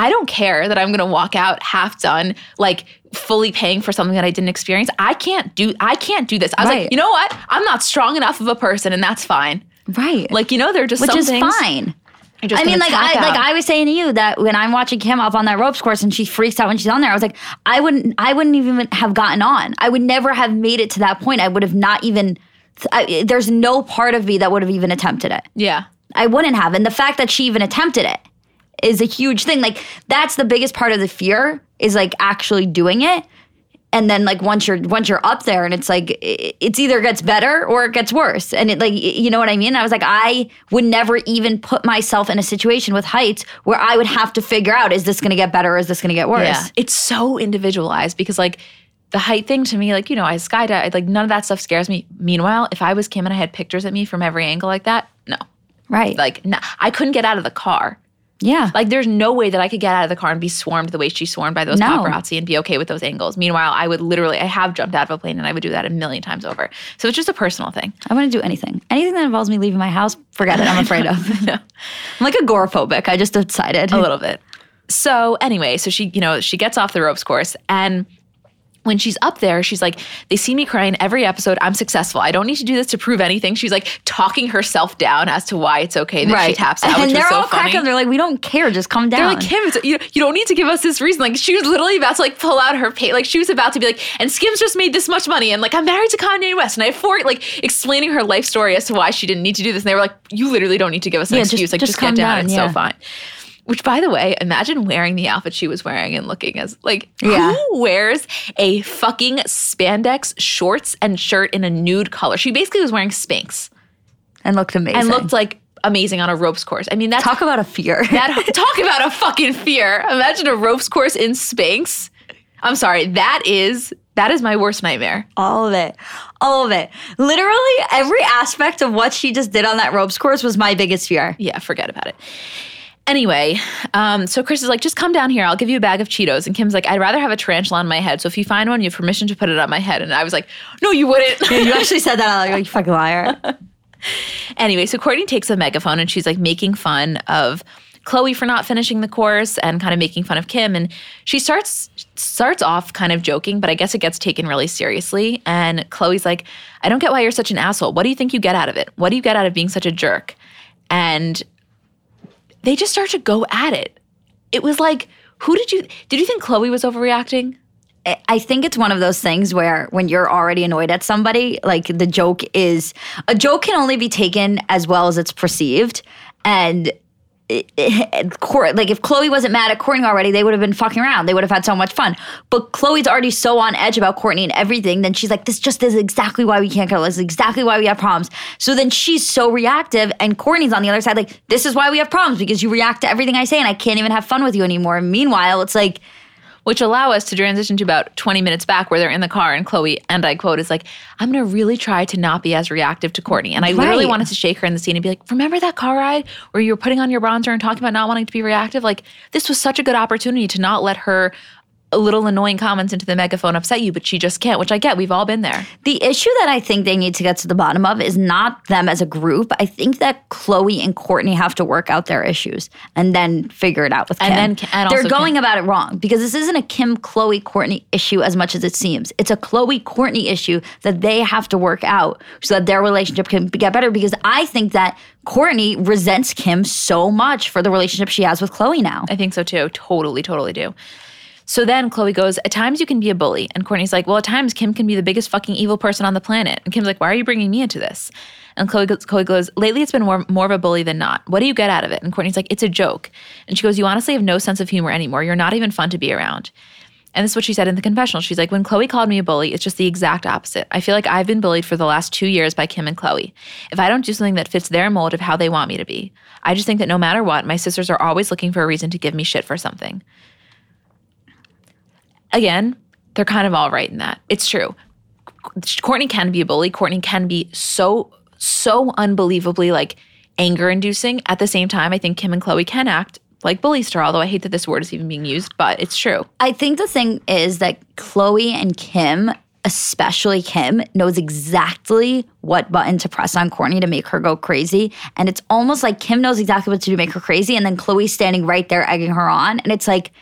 I don't care that I'm going to walk out half done, like fully paying for something that I didn't experience. I can't do I can't do this. I was Right. like, you know what? I'm not strong enough of a person and that's fine. right? Like, you know, they're just which is things fine. I mean, like I tap like. I was saying to you that when I'm watching Kim up on that ropes course and she freaks out when she's on there, I was like, I wouldn't, I wouldn't even have gotten on. I would never have made it to that point. I would have not even. I, there's no part of me that would have even attempted it. Yeah. I wouldn't have, and the fact that she even attempted it is a huge thing. Like that's the biggest part of the fear is like actually doing it. And then like once you're once you're up there and it's like it's either gets better or it gets worse. And it like you know what I mean? I was like I would never even put myself in a situation with heights where I would have to figure out is this going to get better or is this going to get worse? Yeah. It's so individualized because like the height thing to me, like, you know, I skydive, like none of that stuff scares me. Meanwhile, if I was Kim and I had pictures of me from every angle like that, no. Right. Like, no, I couldn't get out of the car. Yeah. Like, there's no way that I could get out of the car and be swarmed the way she's swarmed by those No. paparazzi and be okay with those angles. Meanwhile, I would literally, I have jumped out of a plane and I would do that a million times over. So it's just a personal thing. I want to do anything. Anything that involves me leaving my house, forget it. I'm afraid of. No. I'm like agoraphobic. I just decided. a little bit. So anyway, so she, you know, she gets off the ropes course and when she's up there, she's like, they see me crying every episode. I'm successful. I don't need to do this to prove anything. She's like talking herself down as to why it's okay that she taps out, and they're so all funny. cracking. They're like, we don't care. Just come down. They're like, Kim, it's, you, you don't need to give us this reason. Like, she was literally about to like pull out her pay. Like, she was about to be like, and Skims just made this much money. And like, I'm married to Kanye West. And I have four, like, explaining her life story as to why she didn't need to do this. And they were like, you literally don't need to give us an Yeah, just- excuse. like, just just, get down. down, It's yeah. so fine. Which, by the way, imagine wearing the outfit she was wearing and looking as like, Yeah. who wears a fucking spandex shorts and shirt in a nude color? She basically was wearing Spanx and looked amazing. and looked like amazing on a ropes course. I mean, that's Talk about a fear. that talk about a fucking fear. Imagine a ropes course in Spanx. I'm sorry, that is that is my worst nightmare. all of it. All of it. Literally every aspect of what she just did on that ropes course was my biggest fear. Yeah, forget about it. Anyway, um, so Kris is like, just come down here. I'll give you a bag of Cheetos. And Kim's like, I'd rather have a tarantula on my head. So if you find one, you have permission to put it on my head. And I was like, no, you wouldn't. You actually said that. I'm like, you fucking liar. anyway, so Kourtney takes a megaphone and she's like making fun of Khloé for not finishing the course and kind of making fun of Kim. And she starts starts off kind of joking, but I guess it gets taken really seriously. And Khloé's like, I don't get why you're such an asshole. What do you think you get out of it? What do you get out of being such a jerk? And they just start to go at it. It was like, who did you did you think Khloé was overreacting? I- think it's one of those things where when you're already annoyed at somebody, like the joke is a joke can only be taken as well as it's perceived. And like if Khloé wasn't mad at Kourtney already, they would have been fucking around. They would have had so much fun. But Khloé's already so on edge about Kourtney and everything. Then she's like, "This just is exactly why we can't go. This is exactly why we have problems." So then she's so reactive, and Kourtney's on the other side, like, "This is why we have problems because you react to everything I say, and I can't even have fun with you anymore." Meanwhile, it's like. Which allow us to transition to about 20 minutes back where they're in the car and Khloé, and I quote, is like, I'm going to really try to not be as reactive to Kourtney. And I literally wanted to shake her in the scene and be like, remember that car ride where you were putting on your bronzer and talking about not wanting to be reactive? Like, this was such a good opportunity to not let her little annoying comments into the megaphone upset you, but she just can't, which I get. We've all been there. The issue that I think they need to get to the bottom of is not them as a group. I think that Khloé and Kourtney have to work out their issues and then figure it out with Kim. And then- and they're going Kim. about it wrong because this isn't a Kim, Khloé, Kourtney issue as much as it seems. It's a Khloé, Kourtney issue that they have to work out so that their relationship can get better. Because I think that Kourtney resents Kim so much for the relationship she has with Khloé now. I think so too. Totally, totally do. So then Khloé goes, At times you can be a bully. And Kourtney's like, Well, at times Kim can be the biggest fucking evil person on the planet. And Kim's like, Why are you bringing me into this? And Khloé goes, Khloé goes Lately it's been more, more of a bully than not. What do you get out of it? And Kourtney's like, It's a joke. And she goes, You honestly have no sense of humor anymore. You're not even fun to be around. And this is what she said in the confessional. She's like, when Khloé called me a bully, it's just the exact opposite. I feel like I've been bullied for the last two years by Kim and Khloé. If I don't do something that fits their mold of how they want me to be, I just think that no matter what, my sisters are always looking for a reason to give me shit for something. Again, they're kind of all right in that. It's true. Kourtney can be a bully. Kourtney can be so, so unbelievably like anger inducing. At the same time, I think Kim and Khloé can act like bullies to her, although I hate that this word is even being used, but it's true. I think the thing is that Khloé and Kim, especially Kim, knows exactly what button to press on Kourtney to make her go crazy. And it's almost like Kim knows exactly what to do to make her crazy. And then Khloé's standing right there egging her on. And it's like,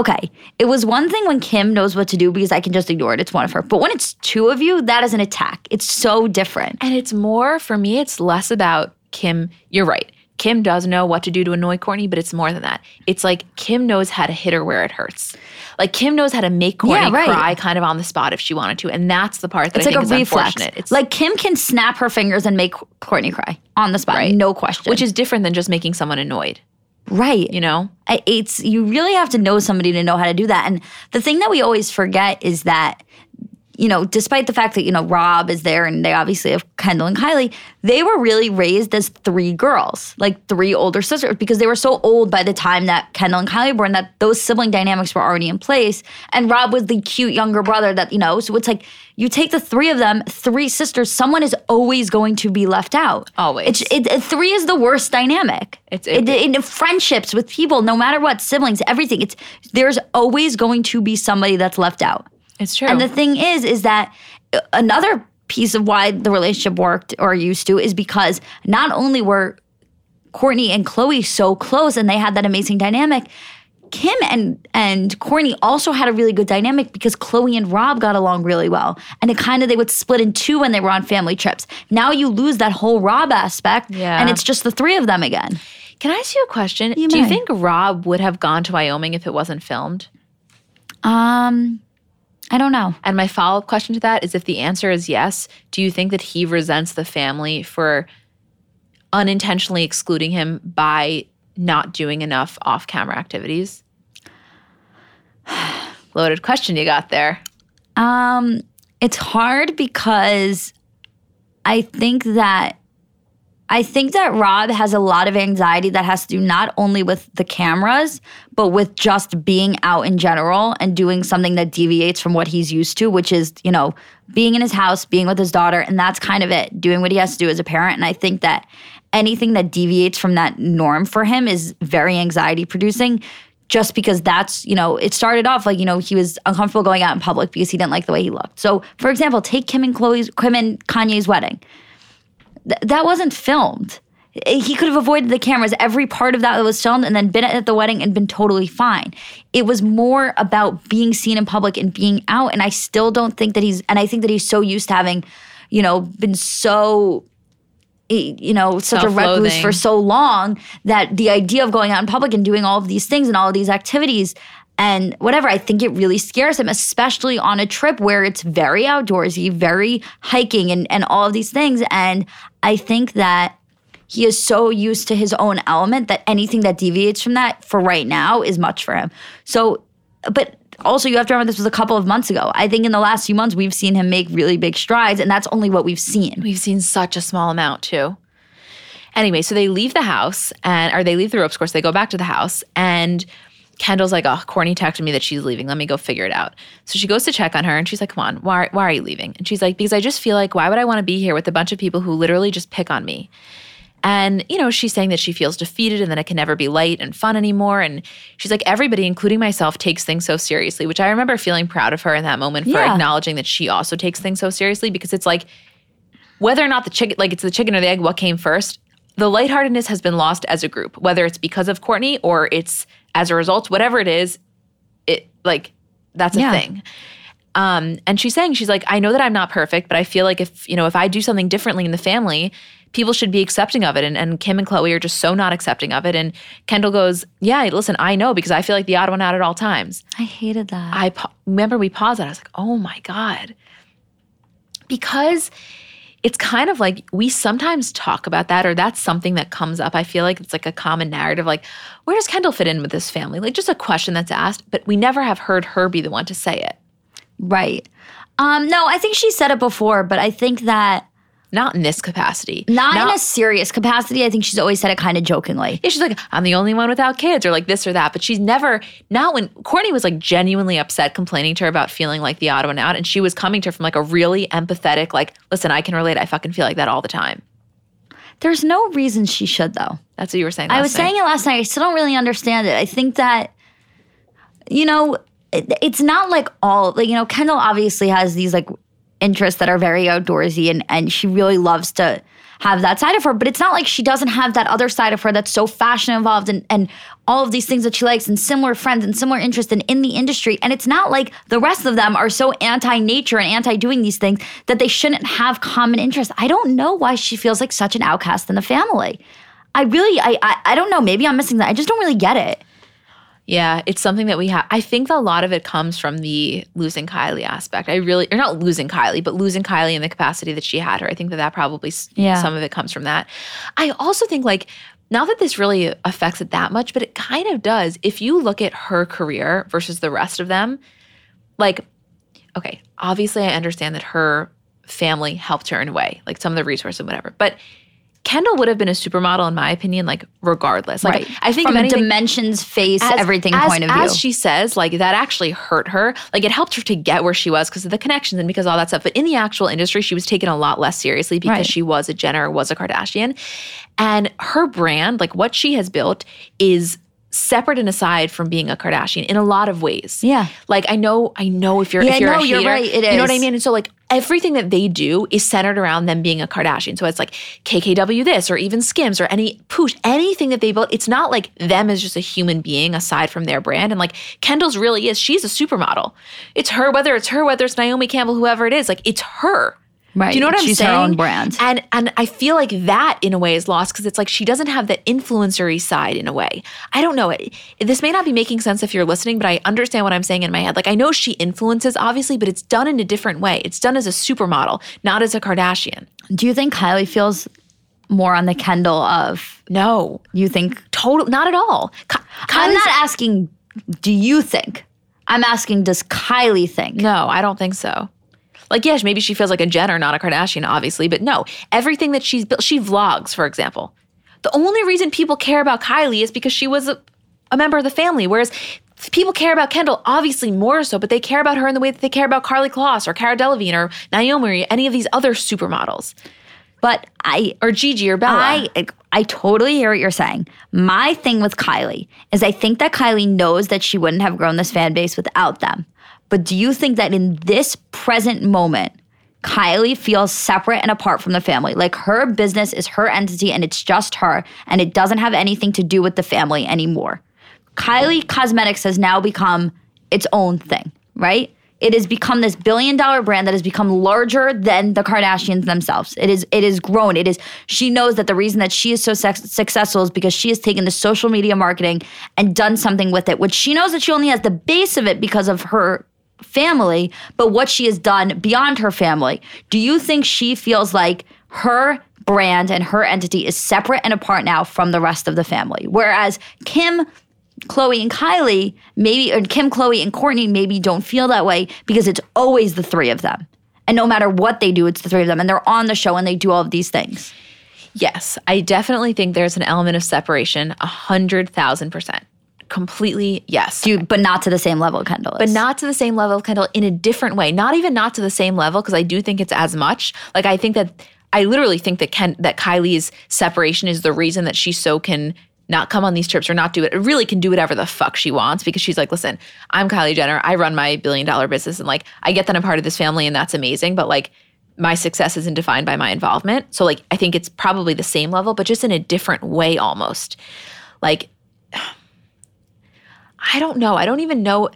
okay, it was one thing when Kim knows what to do because I can just ignore it. It's one of her. But when it's two of you, that is an attack. It's so different. And it's more, for me, it's less about Kim. You're right. Kim does know what to do to annoy Kourtney, but it's more than that. It's like Kim knows how to hit her where it hurts. Like Kim knows how to make Kourtney Yeah, right. cry kind of on the spot if she wanted to. And that's the part that It's I like think a reflex. It's like Kim can snap her fingers and make Kourtney cry on the spot, Right. no question. which is different than just making someone annoyed, right. you know? It's you really have to know somebody to know how to do that. And the thing that we always forget is that you know, despite the fact that you know Rob is there and they obviously have Kendall and Kylie, they were really raised as three girls, like three older sisters, because they were so old by the time that Kendall and Kylie were born that those sibling dynamics were already in place. And Rob was the cute younger brother that you know. So it's like you take the three of them, three sisters. Someone is always going to be left out. Always. It's, it, it- three is the worst dynamic. It's- it, it- in friendships with people, no matter what, siblings, everything. It's there's always going to be somebody that's left out. It's true. And the thing is, is that uh, another piece of why the relationship worked or used to is because not only were Kourtney and Khloé so close and they had that amazing dynamic. Kim and and Kourtney also had a really good dynamic because Khloé and Rob got along really well. And it kind of they would split in two when they were on family trips. Now you lose that whole Rob aspect Yeah. and it's just the three of them again. Can I ask you a question? You Do you think Rob would have gone to Wyoming if it wasn't filmed? Um I don't know. And my follow up question to that is if the answer is yes, do you think that he resents the family for unintentionally excluding him by not doing enough off camera activities? Loaded question you got there. Um, it's hard because I think that I think that Rob has a lot of anxiety that has to do not only with the cameras, but with just being out in general and doing something that deviates from what he's used to, which is, you know, being in his house, being with his daughter, and that's kind of it, doing what he has to do as a parent. And I think that anything that deviates from that norm for him is very anxiety producing just because that's, you know, it started off like, you know, he was uncomfortable going out in public because he didn't like the way he looked. So, for example, take Kim and Khloé's, Kim and Kanye's wedding. Th- that wasn't filmed. He could have avoided the cameras every part of that that was filmed and then been at the wedding and been totally fine. It was more about being seen in public and being out. And I still don't think that he's, and I think that he's so used to having, you know, been so you know, such a recluse for so long that the idea of going out in public and doing all of these things and all of these activities and whatever, I think it really scares him, especially on a trip where it's very outdoorsy, very hiking and, and all of these things. And I think that he is so used to his own element that anything that deviates from that for right now is much for him. So, but also you have to remember this was a couple of months ago. I think in the last few months we've seen him make really big strides, and that's only what we've seen. We've seen such a small amount too. Anyway, so they leave the house and or they leave the ropes course, they go back to the house and Kendall's like, oh, Kourtney texted me that she's leaving. Let me go figure it out. So she goes to check on her and she's like, come on, why, why are you leaving? And she's like, because I just feel like, why would I want to be here with a bunch of people who literally just pick on me? And, you know, she's saying that she feels defeated and that it can never be light and fun anymore. And she's like, everybody, including myself, takes things so seriously, which I remember feeling proud of her in that moment for Yeah. acknowledging that she also takes things so seriously because it's like, whether or not the chicken, like it's the chicken or the egg, what came first, the lightheartedness has been lost as a group, whether it's because of Kourtney or it's as a result, whatever it is, it like that's a Yeah. thing. Um, and she's saying, she's like, I know that I'm not perfect, but I feel like if, you know, if I do something differently in the family, people should be accepting of it. And, and Kim and Khloé are just so not accepting of it. And Kendall goes, Yeah, listen, I know because I feel like the odd one out at all times. I hated that. I pa- remember we paused that. I was like, oh my God. Because it's kind of like we sometimes talk about that, or that's something that comes up. I feel like it's like a common narrative like, where does Kendall fit in with this family? Like just a question that's asked, but we never have heard her be the one to say it. right. Um, no, I think she said it before, but I think that Not in this capacity. not, in a serious capacity. I think she's always said it kind of jokingly. Yeah, she's like, I'm the only one without kids, or like this or that. But she's never, not when Kourtney was like genuinely upset, complaining to her about feeling like the odd one out. And she was coming to her from like a really empathetic, like, listen, I can relate. I fucking feel like that all the time. There's no reason she should though. That's what you were saying. I was night. saying it last night. I still don't really understand it. I think that, you know, it, it's not like all like you know. Kendall obviously has these like interests that are very outdoorsy, and and she really loves to have that side of her. But it's not like she doesn't have that other side of her that's so fashion involved and and all of these things that she likes and similar friends and similar interests and in the industry. And it's not like the rest of them are so anti nature and anti doing these things that they shouldn't have common interests. I don't know why she feels like such an outcast in the family. I really, I, I, I don't know. Maybe I'm missing that. I just don't really get it. Yeah, it's something that we have. I think a lot of it comes from the losing Kylie aspect. I really, or not losing Kylie, but losing Kylie in the capacity that she had her. I think that that probably, Yeah. some of it comes from that. I also think like, not that this really affects it that much, but it kind of does. If you look at her career versus the rest of them, like, okay, obviously I understand that her family helped her in a way, like some of the resources and whatever, but Kendall would have been a supermodel in my opinion, like regardless. Like I think from anything, dimensions, face, as- everything as- point of view. As she says, like that actually hurt her. Like it helped her to get where she was because of the connections and because of all that stuff. But in the actual industry, she was taken a lot less seriously because Right. she was a Jenner, was a Kardashian. And her brand, like what she has built, is separate and aside from being a Kardashian in a lot of ways. Yeah. Like I know, I know if you're Yeah, if you're no, a you're right, it you know what I mean? And so like everything that they do is centered around them being a Kardashian. So it's like KKW this or even Skims or any poosh, anything that they built. It's not like them as just a human being aside from their brand. And like Kendall's really is. She's a supermodel. It's her, whether it's her, whether it's Naomi Campbell, whoever it is, like it's her. Right. Do you know what I'm She's saying? her own brand. And and I feel like that in a way is lost because it's like she doesn't have that influencery side in a way. I don't know. It, this may not be making sense if you're listening, but I understand what I'm saying in my head. Like I know she influences obviously, but it's done in a different way. It's done as a supermodel, not as a Kardashian. Do you think Kylie feels more on the Kendall of No, you think? total, not at all. Ky- I'm not asking. Do you think? I'm asking. Does Kylie think? No, I don't think so. Like, yes, maybe she feels like a Jenner, not a Kardashian, obviously, but no. Everything that she's built, she vlogs, for example. The only reason people care about Kylie is because she was a, a member of the family, whereas people care about Kendall, obviously more so, but they care about her in the way that they care about Karlie Kloss or Cara Delevingne or Naomi or any of these other supermodels But I or Gigi or Bella. I I totally hear what you're saying. My thing with Kylie is I think that Kylie knows that she wouldn't have grown this fan base without them. But do you think that in this present moment, Kylie feels separate and apart from the family? Like her business is her entity and it's just her and it doesn't have anything to do with the family anymore. Kylie Cosmetics has now become its own thing, right? It has become this billion dollar brand that has become larger than the Kardashians themselves. It is it is grown. It is she knows that the reason that she is so sex- successful is because she has taken the social media marketing and done something with it, which she knows that she only has the base of it because of her family, but what she has done beyond her family. Do you think she feels like her brand and her entity is separate and apart now from the rest of the family? Whereas Kim Khloé and Kylie, maybe, or Kim, Khloé, and Kourtney maybe don't feel that way because it's always the three of them. And no matter what they do, it's the three of them. And they're on the show and they do all of these things. Yes, I definitely think there's an element of separation, a hundred thousand percent. Completely, yes. Do, but not to the same level Kendall is. but not to the same level of Kendall in a different way. Not even not to the same level because I do think it's as much. Like I think that I literally think that Ken that Kylie's separation is the reason that she so can not come on these trips or not do it. It really can do whatever the fuck she wants because she's like, listen, I'm Kylie Jenner. I run my billion dollar business and like I get that I'm part of this family and that's amazing. But like my success isn't defined by my involvement. So like I think it's probably the same level, but just in a different way almost. Like I don't know. I don't even know.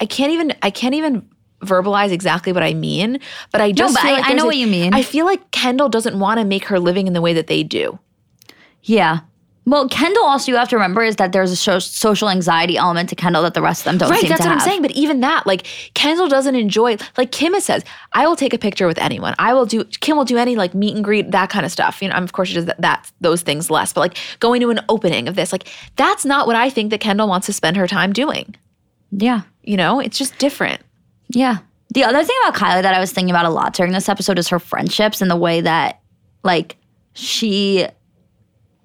I can't even I can't even verbalize exactly what I mean, but I just but feel I- like I know a- what you mean. I feel like Kendall doesn't want to make her living in the way that they do. Yeah. Well, Kendall also you have to remember is that there's a so- social anxiety element to Kendall that the rest of them don't Right, seem that's to what I'm saying. But even that, like Kendall doesn't enjoy. Like Kim has says, I will take a picture with anyone. I will do. Kim will do any like meet and greet, that kind of stuff. You know, I'm of course she does that, that those things less. But like going to an opening of this, like that's not what I think that Kendall wants to spend her time doing. Yeah. You know, it's just different. Yeah. The other thing about Kylie that I was thinking about a lot during this episode is her friendships and the way that, like, she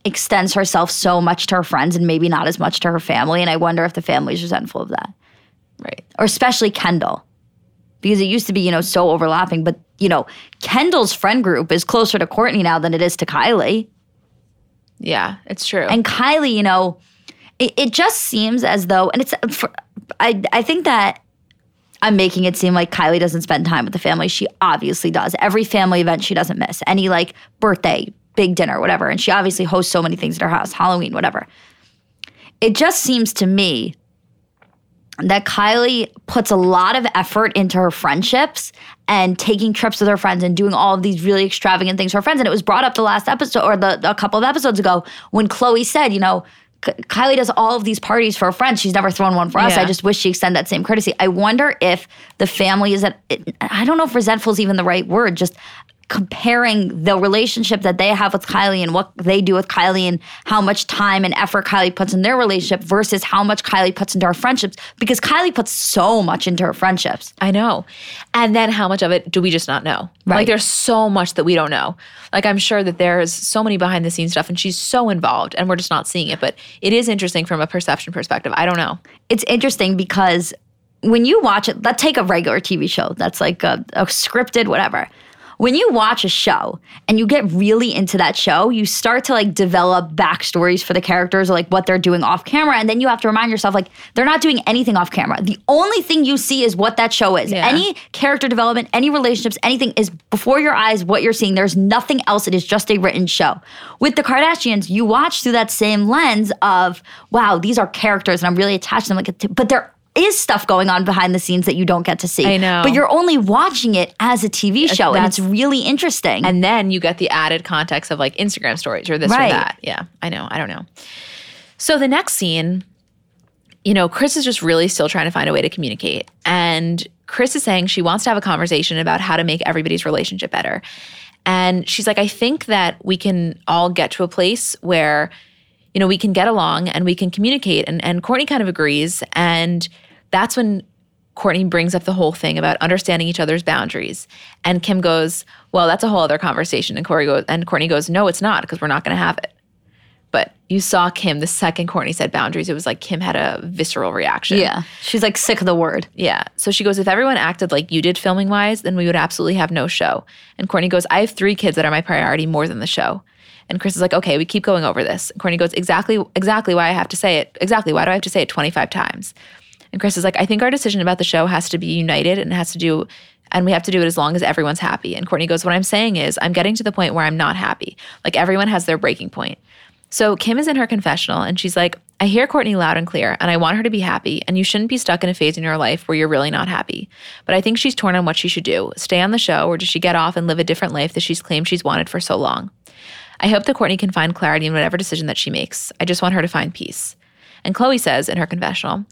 extends herself so much to her friends and maybe not as much to her family. And I wonder if the family's resentful of that, Right. or especially Kendall, because it used to be, you know, so overlapping. But, you know, Kendall's friend group is closer to Kourtney now than it is to Kylie. Yeah, it's true. And Kylie, you know, it, it just seems as though, and it's, for, I, I think that I'm making it seem like Kylie doesn't spend time with the family. She obviously does. Every family event she doesn't miss. Any like birthday, big dinner, whatever. And she obviously hosts so many things at her house, Halloween, whatever. It just seems to me that Kylie puts a lot of effort into her friendships and taking trips with her friends and doing all of these really extravagant things for her friends. And it was brought up the last episode or the a couple of episodes ago when Khloé said, you know, Kylie does all of these parties for her friends. She's never thrown one for us. Yeah. I just wish she extended that same courtesy. I wonder if the family is at, I don't know if resentful is even the right word, just comparing the relationship that they have with Kylie and what they do with Kylie and how much time and effort Kylie puts in their relationship versus how much Kylie puts into her friendships because Kylie puts so much into her friendships. I know. And then how much of it do we just not know? Right. Like there's so much that we don't know. Like I'm sure that there's so many behind the scenes stuff and she's so involved and we're just not seeing it. But it is interesting from a perception perspective. I don't know. It's interesting because when you watch it, let's take a regular TV show that's like a, a scripted, whatever. When you watch a show and you get really into that show, you start to like develop backstories for the characters or like what they're doing off camera. And then you have to remind yourself, like, they're not doing anything off camera. The only thing you see is what that show is. Yeah. Any character development, any relationships, anything is before your eyes what you're seeing. There's nothing else. It is just a written show. With the Kardashians, you watch through that same lens of, wow, these are characters and I'm really attached to them. Like, but there is stuff going on behind the scenes that you don't get to see. I know. But you're only watching it as a TV show, and it's really interesting. And then you get the added context of like Instagram stories or this Right. or that. Yeah, I know. I don't know. So the next scene, you know, Kris is just really still trying to find a way to communicate. And Kris is saying she wants to have a conversation about how to make everybody's relationship better. And she's like, I think that we can all get to a place where, you know, we can get along and we can communicate. And, and Kourtney kind of agrees. And that's when Kourtney brings up the whole thing about understanding each other's boundaries. And Kim goes, Well, that's a whole other conversation. And Corey goes, and Kourtney goes, No, it's not, because we're not gonna have it. But you saw Kim the second Kourtney said boundaries, it was like Kim had a visceral reaction. yeah, she's like sick of the word. Yeah. So she goes, if everyone acted like you did filming wise, then we would absolutely have no show. And Kourtney goes, I have three kids that are my priority more than the show. And Kris is like, okay, we keep going over this. And Kourtney goes, exactly, exactly why I have to say it. Exactly. Why do I have to say it 25 times? And Kris is like, I think our decision about the show has to be united and has to do, and we have to do it as long as everyone's happy. And Kourtney goes, what I'm saying is I'm getting to the point where I'm not happy. Like everyone has their breaking point. So Kim is in her confessional and she's like, I hear Kourtney loud and clear, and I want her to be happy, and you shouldn't be stuck in a phase in your life where you're really not happy. But I think she's torn on what she should do stay on the show, or does she get off and live a different life that she's claimed she's wanted for so long? I hope that Kourtney can find clarity in whatever decision that she makes. I just want her to find peace. And Khloé says in her confessional,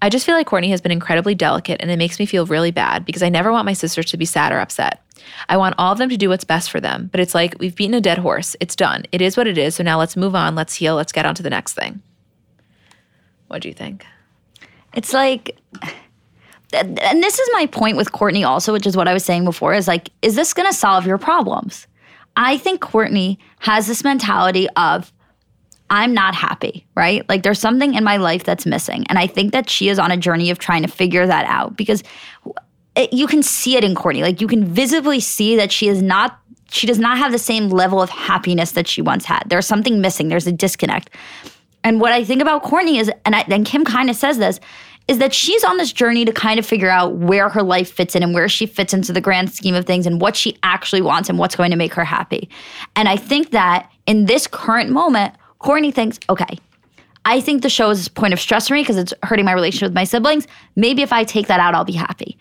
I just feel like Kourtney has been incredibly delicate, and it makes me feel really bad because I never want my sisters to be sad or upset. I want all of them to do what's best for them, but it's like we've beaten a dead horse. It's done. It is what it is. So now let's move on. Let's heal. Let's get on to the next thing. What do you think? It's like, and this is my point with Kourtney also, which is what I was saying before is like, is this going to solve your problems? I think Kourtney has this mentality of, I'm not happy, right? Like there's something in my life that's missing. And I think that she is on a journey of trying to figure that out because it, you can see it in Kourtney. Like you can visibly see that she is not she does not have the same level of happiness that she once had. There's something missing. There's a disconnect. And what I think about Kourtney is, and, I, and Kim kind of says this, is that she's on this journey to kind of figure out where her life fits in and where she fits into the grand scheme of things and what she actually wants and what's going to make her happy. And I think that in this current moment, Kourtney thinks, okay, I think the show is a point of stress for me because it's hurting my relationship with my siblings. Maybe if I take that out, I'll be happy.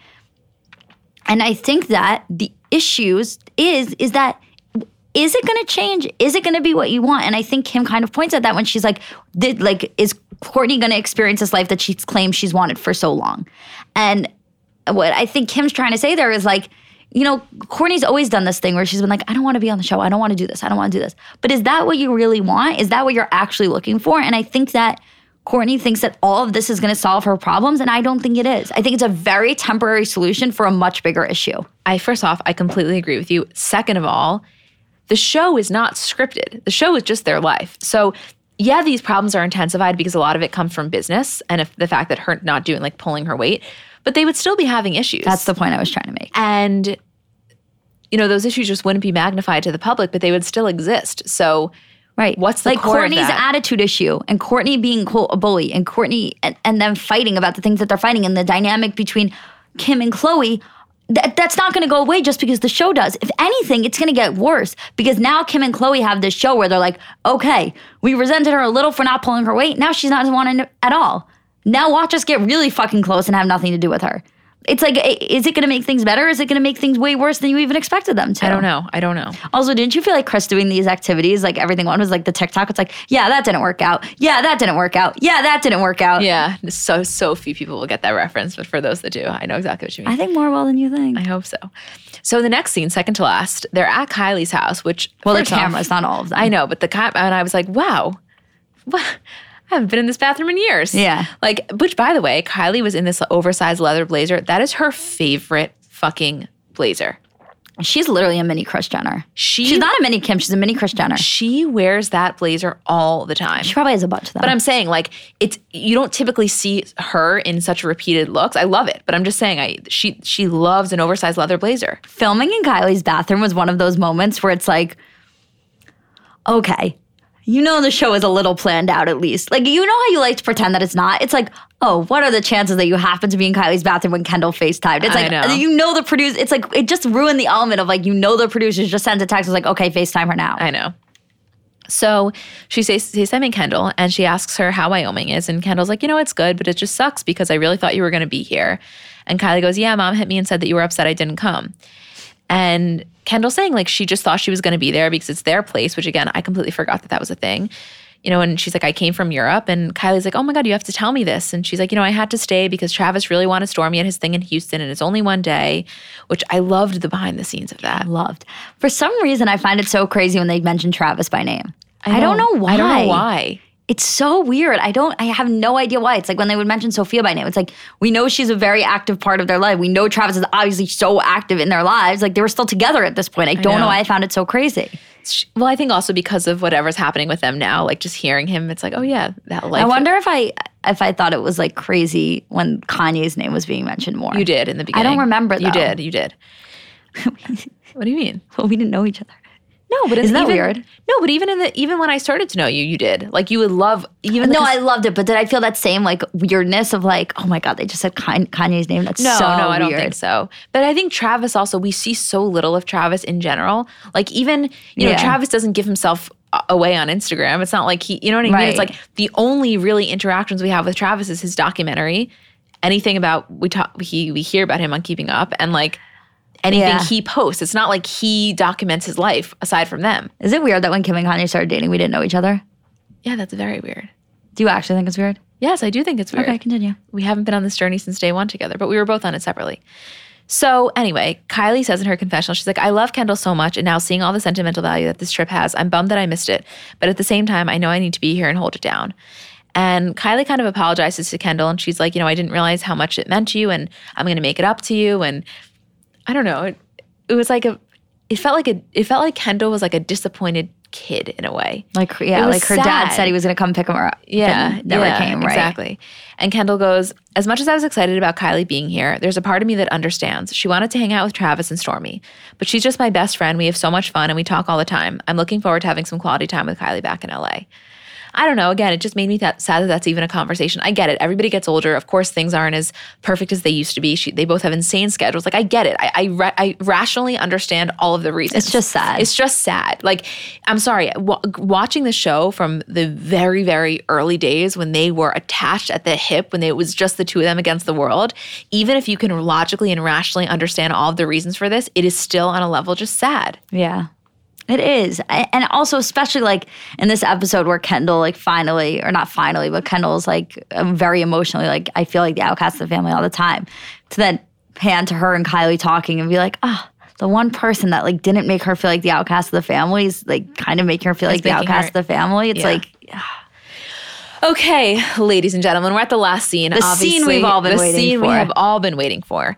And I think that the issues is is that is it going to change? Is it going to be what you want? And I think Kim kind of points at that when she's like, did like is Kourtney going to experience this life that she's claimed she's wanted for so long? And what I think Kim's trying to say there is like, you know, Kourtney's always done this thing where she's been like, I don't want to be on the show. I don't want to do this. I don't want to do this. But is that what you really want? Is that what you're actually looking for? And I think that Kourtney thinks that all of this is going to solve her problems, and I don't think it is. I think it's a very temporary solution for a much bigger issue. I first off, I completely agree with you. Second of all, the show is not scripted. The show is just their life. So yeah, these problems are intensified because a lot of it comes from business and if the fact that her not doing like pulling her weight, but they would still be having issues. That's the point I was trying to make. and you know those issues just wouldn't be magnified to the public, but they would still exist. So Right. What's the like Kourtney's attitude issue and Kourtney being quote a bully and Kourtney and, and them fighting about the things that they're fighting and the dynamic between Kim and Khloé. That, that's not going to go away just because the show does. If anything, it's going to get worse because now Kim and Khloé have this show where they're like, okay, we resented her a little for not pulling her weight. Now she's not wanting it at all. Now watch us get really fucking close and have nothing to do with her. It's like, is it going to make things better? Is it going to make things way worse than you even expected them to? I don't know. I don't know. Also, didn't you feel like Kris doing these activities, like everything one was like the TikTok? It's like, yeah, that didn't work out. Yeah, that didn't work out. Yeah, that didn't work out. Yeah, so so few people will get that reference, but for those that do, I know exactly what you mean. I think more well than you think. I hope so. So the next scene, second to last, they're at Kylie's house, which well, the first off- cameras, not all of them. I know, but the cop and I was like, wow, what? I haven't been in this bathroom in years. Yeah. Like, which by the way, Kylie was in this oversized leather blazer. That is her favorite fucking blazer. She's literally a mini Kris Jenner. She She's not a mini Kim. She's a mini Kris Jenner. she wears that blazer all the time. She probably has a bunch of them. But I'm saying like it's you don't typically see her in such repeated looks. I love it, but I'm just saying I she she loves an oversized leather blazer. filming in Kylie's bathroom was one of those moments where it's like, okay, you know the show is a little planned out at least. Like you know how you like to pretend that it's not. It's like, oh, what are the chances that you happen to be in Kylie's bathroom when Kendall FaceTimed? It's like know. you know the producer. It's like it just ruined the element of like you know the producers just sent a text was like, okay, FaceTime her now. I know. So she says, FaceTiming Kendall and she asks her how Wyoming is. And Kendall's like, you know, it's good, but it just sucks because I really thought you were going to be here. And Kylie goes, yeah, mom hit me and said that you were upset I didn't come. And Kendall saying like she just thought she was going to be there because it's their place, which again, I completely forgot that that was a thing. You know, and she's like, I came from Europe. And Kylie's like, oh my God, you have to tell me this. And she's like, you know, I had to stay because Travis really wanted Stormi at his thing in Houston and it's only one day, which I loved the behind the scenes of that. I loved. For some reason, I find it so crazy when they mention Travis by name. I, don't know why. I don't know why. It's so weird. I don't, I have no idea why. It's like when they would mention Sofia by name, it's like, we know she's a very active part of their life. We know Travis is obviously so active in their lives. Like they were still together at this point. I don't know. know. why I found it so crazy. Well, I think also because of whatever's happening with them now, like just hearing him, it's like, oh yeah, that life. I wonder if I, if I thought it was like crazy when Kanye's name was being mentioned more. you did in the beginning. I don't remember, that. You did. You did. what do you mean? Well, we didn't know each other. No, but Isn't that even, weird? No, but even in the even when I started to know you, you did. Like you would love even No, I loved it, but did I feel that same like weirdness of like, oh my god, they just said Kanye's name? That's No, so no, I don't think so. But I think Travis also, we see so little of Travis in general. Like even, you know, Travis doesn't give himself away on Instagram. It's not like he, you know what I mean? It's like the only really interactions we have with Travis is his documentary. Anything about we talk, he we hear about him on Keeping Up, and like anything Yeah. he posts. It's not like he documents his life aside from them. Is it weird that when Kim and Kanye started dating, we didn't know each other? Yeah, that's very weird. Do you actually think it's weird? Yes, I do think it's weird. Okay, continue. We haven't been on this journey since day one together, but we were both on it separately. So, anyway, Kylie says in her confessional, she's like, I love Kendall so much. And now seeing all the sentimental value that this trip has, I'm bummed that I missed it. But at the same time, I know I need to be here and hold it down. And Kylie kind of apologizes to Kendall and she's like, You know, I didn't realize how much it meant to you and I'm going to make it up to you. And I don't know. It, it was like a, it felt like a, it felt like Kendall was like a disappointed kid in a way. Like yeah, like her dad said he was gonna come pick her up. Yeah, never yeah, came. Right. Exactly. And Kendall goes, as much as I was excited about Kylie being here, there's a part of me that understands. She wanted to hang out with Travis and Stormi, but she's just my best friend. We have so much fun and we talk all the time. I'm looking forward to having some quality time with Kylie back in LA. I don't know. Again, it just made me that sad that that's even a conversation. I get it. Everybody gets older. Of course, things aren't as perfect as they used to be. She, they both have insane schedules. Like I get it. I I, ra- I rationally understand all of the reasons. It's just sad. It's just sad. Like I'm sorry. Wa watching the show from the very very early days when they were attached at the hip, when it was just the two of them against the world. Even if you can logically and rationally understand all of the reasons for this, it is still on a level just sad. Yeah. It is. And also, especially like in this episode where Kendall, like, finally, or not finally, but Kendall's like um, very emotionally, like, I feel like the outcast of the family all the time. To then pan to her and Kylie talking and be like, ah, the one person that like didn't make her feel like the outcast of the family is like kind of making her feel like the outcast her- of the family. It's Yeah. like, Okay, ladies and gentlemen, we're at the last scene. The scene we've all been the waiting scene we have all been waiting for.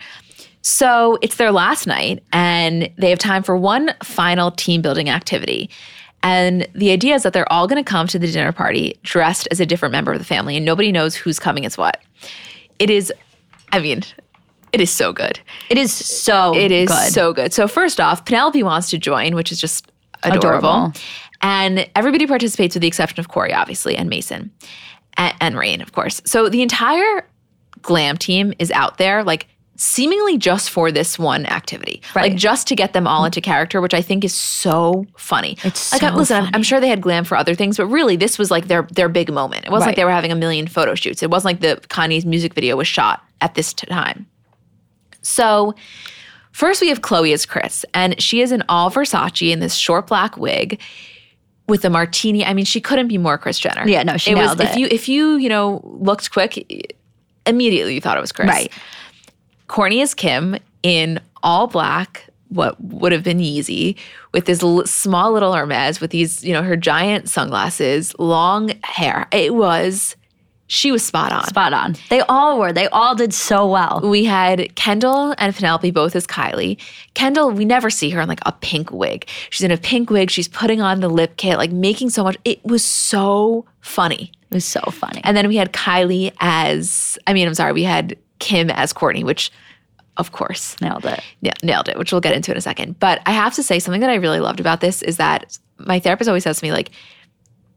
So it's their last night, and they have time for one final team building activity. And the idea is that they're all going to come to the dinner party dressed as a different member of the family, and nobody knows who's coming as what. It is, I mean, it is so good. it is so It is good. so good. So first off, Penelope wants to join, which is just adorable. Adorable. And everybody participates with the exception of Corey, obviously, and Mason. And, and Rain, of course. So the entire glam team is out there, like seemingly just for this one activity. Right. Like just to get them all into character, which I think is so funny. It's like so listen, I'm- I'm sure they had glam for other things, but really this was like their their big moment. It wasn't like they were having a million photo shoots. It wasn't like the Kanye's music video was shot at this time. So first we have Khloé as Kris, and she is in all Versace in this short black wig with a martini. I mean, she couldn't be more Kris Jenner. Yeah, no, she it was, If you if you you know looked quick, immediately you thought it was Kris. Right. Kourtney as Kim in all black, what would have been Yeezy, with this l- small little Hermes, with these, you know, her giant sunglasses, long hair. It was, she was spot on. Spot on. They all were. They all did so well. We had Kendall and Penelope both as Kylie. Kendall, we never see her in like a pink wig. She's in a pink wig. She's putting on the lip kit, like making so much. It was so funny. It was so funny. And then we had Kylie as, I mean, I'm sorry, we had Kim as Kourtney, which of course Nailed it. yeah, nailed it, which we'll get into in a second. But I have to say, something that I really loved about this is that my therapist always says to me, like,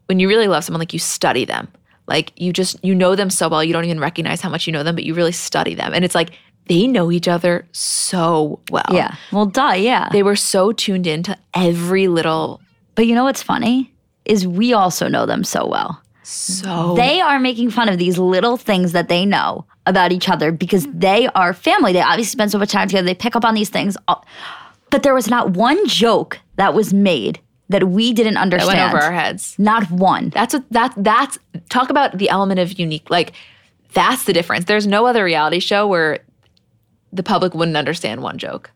when you really love someone, like you study them. Like you just you know them so well, you don't even recognize how much you know them, but you really study them. And it's like they know each other so well. Yeah. Well, duh. Yeah. They were so tuned into every little but you know what's funny is we also know them so well. So They are making fun of these little things that they know about each other because mm. they are family. They obviously spend so much time together. They pick up on these things. Uh, but there was not one joke that was made that we didn't that understand. went over our heads. Not one. That's what that that's talk about the element of unique. Like that's the difference. There's no other reality show where the public wouldn't understand one joke.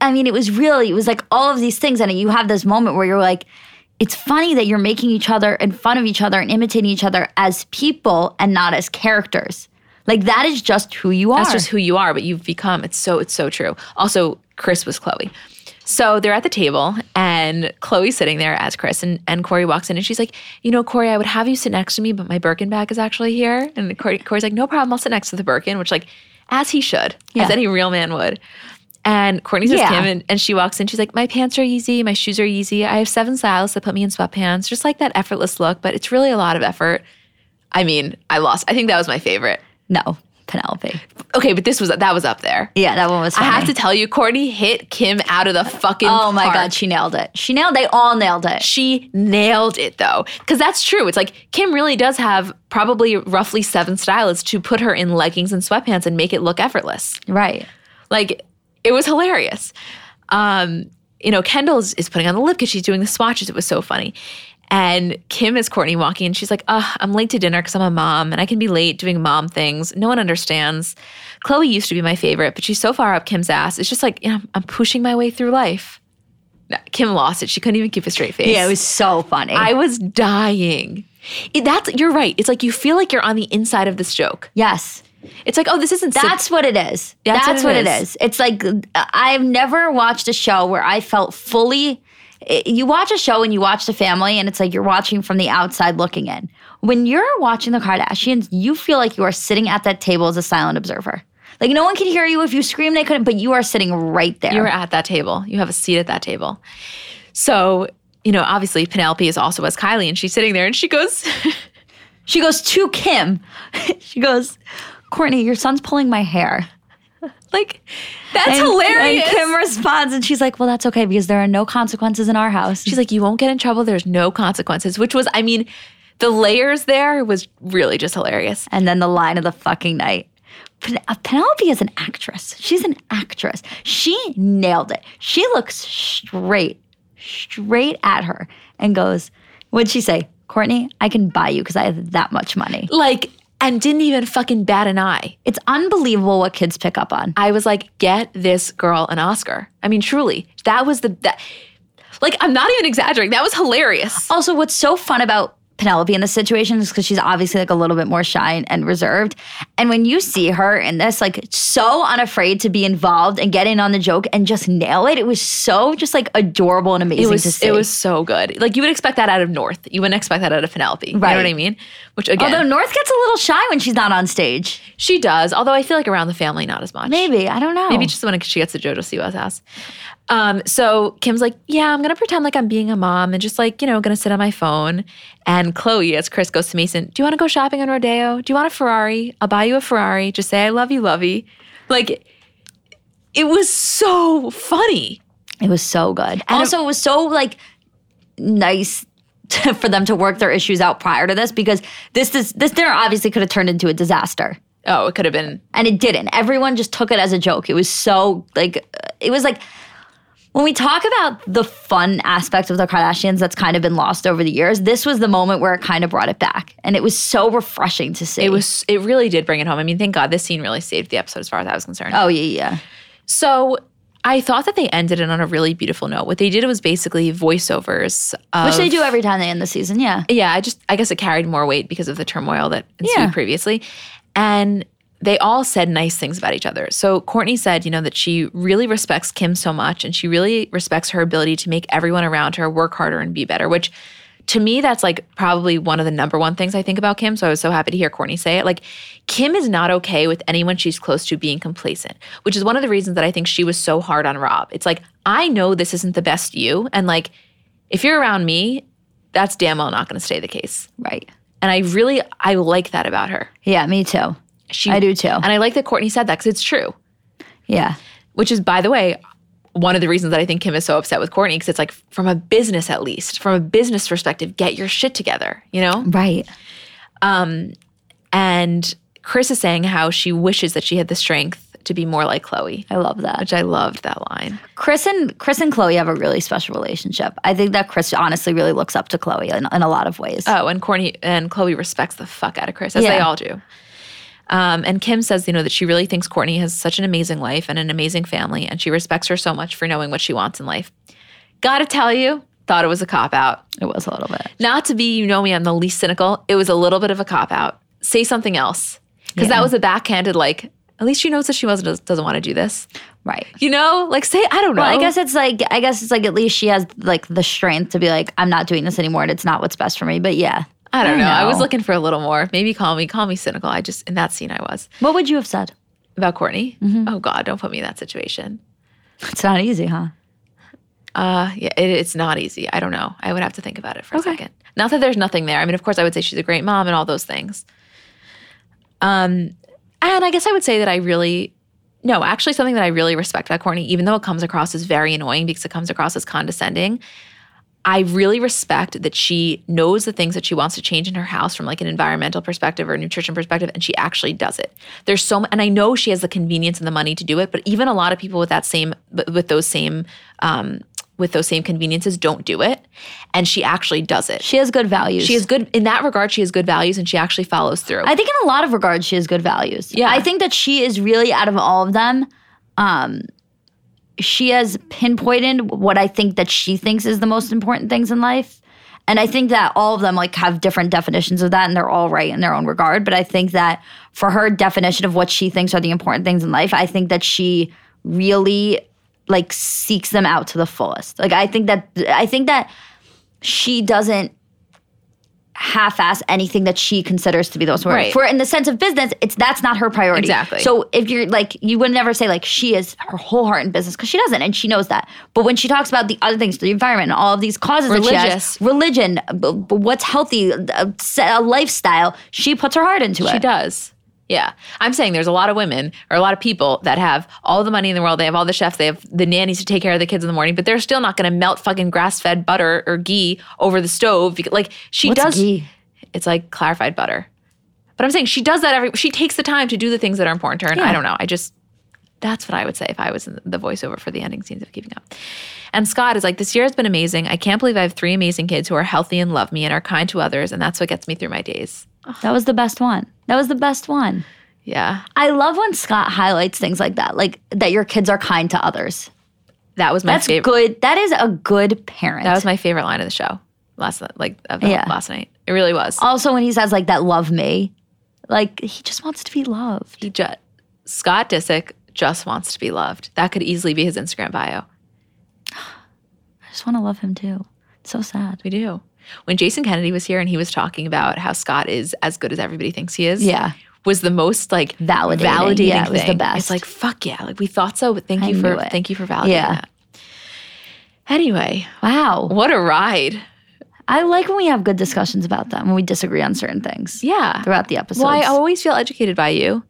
I mean, it was really, it was like all of these things. And you have this moment where you're like, it's funny that you're making each other in fun of each other and imitating each other as people and not as characters. Like that is just who you are. That's just who you are, but you've become. It's so it's so true. Also, Kris was Khloé. So they're at the table and Khloé's sitting there as Kris and, and Corey walks in and she's like, you know, Corey, I would have you sit next to me, but my Birkin bag is actually here. And Corey, Corey's like, no problem, I'll sit next to the Birkin, which like, as he should, Yeah. as any real man would. And Kourtney says Yeah. Kim and, and she walks in, she's like, my pants are Yeezy, my shoes are Yeezy. I have seven styles that put me in sweatpants, just like that effortless look, but it's really a lot of effort. I mean, I lost. I think that was my favorite. no, Penelope. Okay, but this was that was up there. Yeah, that one was I have to tell you, Kourtney hit Kim out of the fucking. Oh my park. God, she nailed it. She nailed, they all nailed it. She nailed it though, because that's true. It's like Kim really does have probably roughly seven stylists to put her in leggings and sweatpants and make it look effortless. Right. Like it was hilarious. Um, you know, Kendall is, is putting on the lip because she's doing the swatches. It was so funny. And Kim is Kourtney walking and she's like, oh, I'm late to dinner because I'm a mom and I can be late doing mom things. No one understands. Khloé used to be my favorite, but she's so far up Kim's ass. It's just like, you know, I'm pushing my way through life. No, Kim lost it. She couldn't even keep a straight face. Yeah, it was so funny. I was dying. It, that's you're right. It's like you feel like you're on the inside of this joke. yes. It's like, oh, this isn't That's what it is. That's That's, what what it it is. is. It's like I've never watched a show where I felt fully you watch a show and you watch the family, and it's like you're watching from the outside looking in. When you're watching the Kardashians, you feel like you are sitting at that table as a silent observer. Like no one can hear you if you scream, they couldn't, but you are sitting right there. You're at that table. You have a seat at that table. So, you know, obviously Penelope is also as Kylie and she's sitting there and she goes, She goes to Kim. she goes, Kourtney, your son's pulling my hair. like, that's And- hilarious. And Kim responds and she's like, Well, that's okay because there are no consequences in our house. She's like, you won't get in trouble. There's no consequences, which was, I mean, the layers there was really just hilarious. and then the line of the fucking night. Pen- uh, Penelope is an actress. She's an actress. She nailed it. She looks straight, straight at her and goes, What'd she say? Kourtney, I can buy you because I have that much money. Like, and didn't even fucking bat an eye. It's unbelievable what kids pick up on. I was like, get this girl an Oscar. I mean, truly, that was the that. Like, I'm not even exaggerating. That was hilarious. Also, what's so fun about Penelope in this situation is because she's obviously like a little bit more shy and, and reserved. And when you see her in this, like so unafraid to be involved and get in on the joke and just nail it, it was so just like adorable and amazing It to was see. it was so good. Like you would expect that out of North. You wouldn't expect that out of Penelope. You know Right. what I mean? Which again, Although North gets a little shy when she's not on stage. she does. Although I feel like around the family, not as much. Maybe I don't know. Maybe just when she gets to JoJo Siwa's house. Um, so Kim's like, yeah, I'm gonna pretend like I'm being a mom and just like, you know, gonna sit on my phone. And Khloé, as Kris goes to Mason, do you wanna go shopping on Rodeo? Do you want a Ferrari? I'll buy you a Ferrari. Just say I love you, lovey. Like it was so funny. it was so good. And also, it was so like nice. to- For them to work their issues out prior to this, because this this, this dinner obviously could have turned into a disaster. Oh, it could have been and it didn't. Everyone just took it as a joke. It was so like it was like when we talk about the fun aspect of the Kardashians that's kind of been lost over the years, this was the moment where it kind of brought it back. And it was so refreshing to see. it was it really did bring it home. I mean, thank God this scene really saved the episode as far as I was concerned. Oh yeah, yeah. So I thought that they ended it on a really beautiful note. What they did was basically voiceovers. Of, Which they do every time they end the season, yeah. Yeah, I just I guess it carried more weight because of the turmoil that ensued Yeah. previously. And they all said nice things about each other. So Kourtney said, you know, that she really respects Kim so much and she really respects her ability to make everyone around her work harder and be better, which to me that's like probably one of the number one things I think about Kim. So I was so happy to hear Kourtney say it. Like Kim is not okay with anyone she's close to being complacent, which is one of the reasons that I think she was so hard on Rob. It's like I know this isn't the best you and like if you're around me, that's damn well not going to stay the case. Right. And I really I like that about her. Yeah, me too. She I do too. And I like that Kourtney said that because it's true. Yeah. Which is, by the way, one of the reasons that I think Kim is so upset with Kourtney because it's like from a business at least, from a business perspective, get your shit together, you know? Right. Um, and Kris is saying how she wishes that she had the strength to be more like Khloé, I love that. which I loved that line. Kris and Kris and Khloé have a really special relationship. I think that Kris honestly really looks up to Khloé in, in a lot of ways. Oh, and Kourtney and Khloé respects the fuck out of Kris, as they all do. Um, and Kim says, you know, that she really thinks Kourtney has such an amazing life and an amazing family, and she respects her so much for knowing what she wants in life. Gotta tell you, thought it was a cop out. it was a little bit. Not to be, you know me, I'm the least cynical. It was a little bit of a cop out. Say something else. Because Yeah. that was a backhanded, like, at least she knows that she wasn't, doesn't want to do this. Right. You know? Like, say, I don't know. Well, I guess it's like I guess it's like at least she has like the strength to be like I'm not doing this anymore and it's not what's best for me. But yeah, I don't I know. I was looking for a little more. Maybe call me, call me cynical. I just, in that scene, I was. what would you have said? About Kourtney? Mm-hmm. Oh, God, don't put me in that situation. It's not easy, huh? Uh, yeah, it, it's not easy. I don't know. I would have to think about it for Okay. a second. Not that there's nothing there. I mean, of course, I would say she's a great mom and all those things. Um, and I guess I would say that I really, no, actually, something that I really respect about Kourtney, even though it comes across as very annoying because it comes across as condescending. I really respect that she knows the things that she wants to change in her house from like an environmental perspective or a nutrition perspective, and she actually does it. There's so, and I know she has the convenience and the money to do it, but even a lot of people with that same, with those same, um, with those same conveniences don't do it, and she actually does it. She has good values. She has good in that regard. She has good values, and she actually follows through. I think in a lot of regards she has good values. Yeah. I think that she is really out of all of them. Um, she has pinpointed what I think that she thinks is the most important things in life. And I think that all of them like have different definitions of that and they're all right in their own regard. But I think that for her definition of what she thinks are the important things in life, I think that she really like seeks them out to the fullest. Like I think that I think that she doesn't half-ass anything that she considers to be the most important. Right. For in the sense of business, it's that's not her priority. Exactly. So if you're like, you would never say like she is her whole heart in business because she doesn't, and she knows that. But when she talks about the other things, the environment, and all of these causes Religious. has, religion, b- b- what's healthy, uh, a, a uh, lifestyle, she puts her heart into She it. She does. Yeah. I'm saying there's a lot of women or a lot of people that have all the money in the world. They have all the chefs. They have the nannies to take care of the kids in the morning, but they're still not going to melt fucking grass fed butter or ghee over the stove. Like she What's does. ghee? It's like clarified butter. But I'm saying she does that every, she takes the time to do the things that are important to her. And I don't know. I just, that's what I would say if I was in the voiceover for the ending scenes of Keeping Up. And Scott is like, this year has been amazing. I can't believe I have three amazing kids who are healthy and love me and are kind to others. And that's what gets me through my days. That was the best one. That was the best one. Yeah. I love when Scott highlights things like that, like that your kids are kind to others. That was my That's favorite. good. That is a good parent. That was my favorite line of the show last like of the Yeah. last night. It really was. also when he says like that love me. Like he just wants to be loved. He just Scott Disick just wants to be loved. That could easily be his Instagram bio. I just want to love him too. It's so sad. We do. When Jason Kennedy was here and he was talking about how Scott is as good as everybody thinks he is, Yeah. was the most like Validating. validating Yeah, it was the best. It's like fuck yeah, like we thought so. But thank I you for it. thank you for validating Yeah. that. Anyway, Wow. what a ride! I like when we have good discussions about them when we disagree on certain things Yeah. throughout the episode. Well, I always feel educated by you.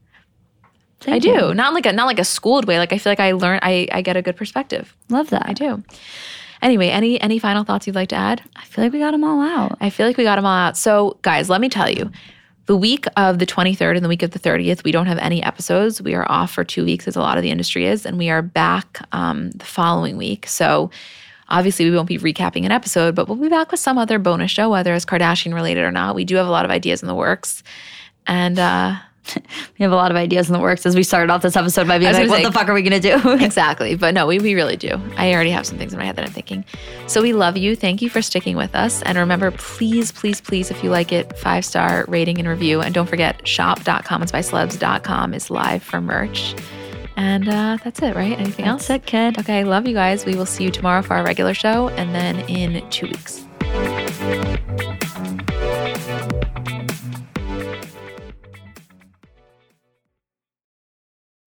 I Thank do. you. Not like a not like a schooled way. Like I feel like I learn I, I get a good perspective. Love that. I do. Anyway, any any final thoughts you'd like to add? I feel like we got them all out. I feel like we got them all out. So, guys, let me tell you. The week of the 23rd and the week of the 30th, we don't have any episodes. We are off for two weeks, as a lot of the industry is, and we are back um, the following week. So, obviously, we won't be recapping an episode, but we'll be back with some other bonus show, whether it's Kardashian related or not. We do have a lot of ideas in the works. And uh, We have a lot of ideas in the works as we started off this episode by being like, what say- the fuck are we going to do? exactly. But no, we, we really do. I already have some things in my head that I'm thinking. So we love you. Thank you for sticking with us. And remember, please, please, please, if you like it, five star rating and review. And don't forget, shop.commentsbycelebs.com is live for merch. And uh, that's it, right? Anything else? That's it, kid. Okay, love you guys. We will see you tomorrow for our regular show and then in two weeks.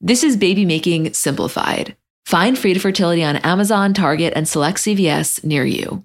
This is baby making simplified. Find Frida Fertility on Amazon, Target, and select CVS near you.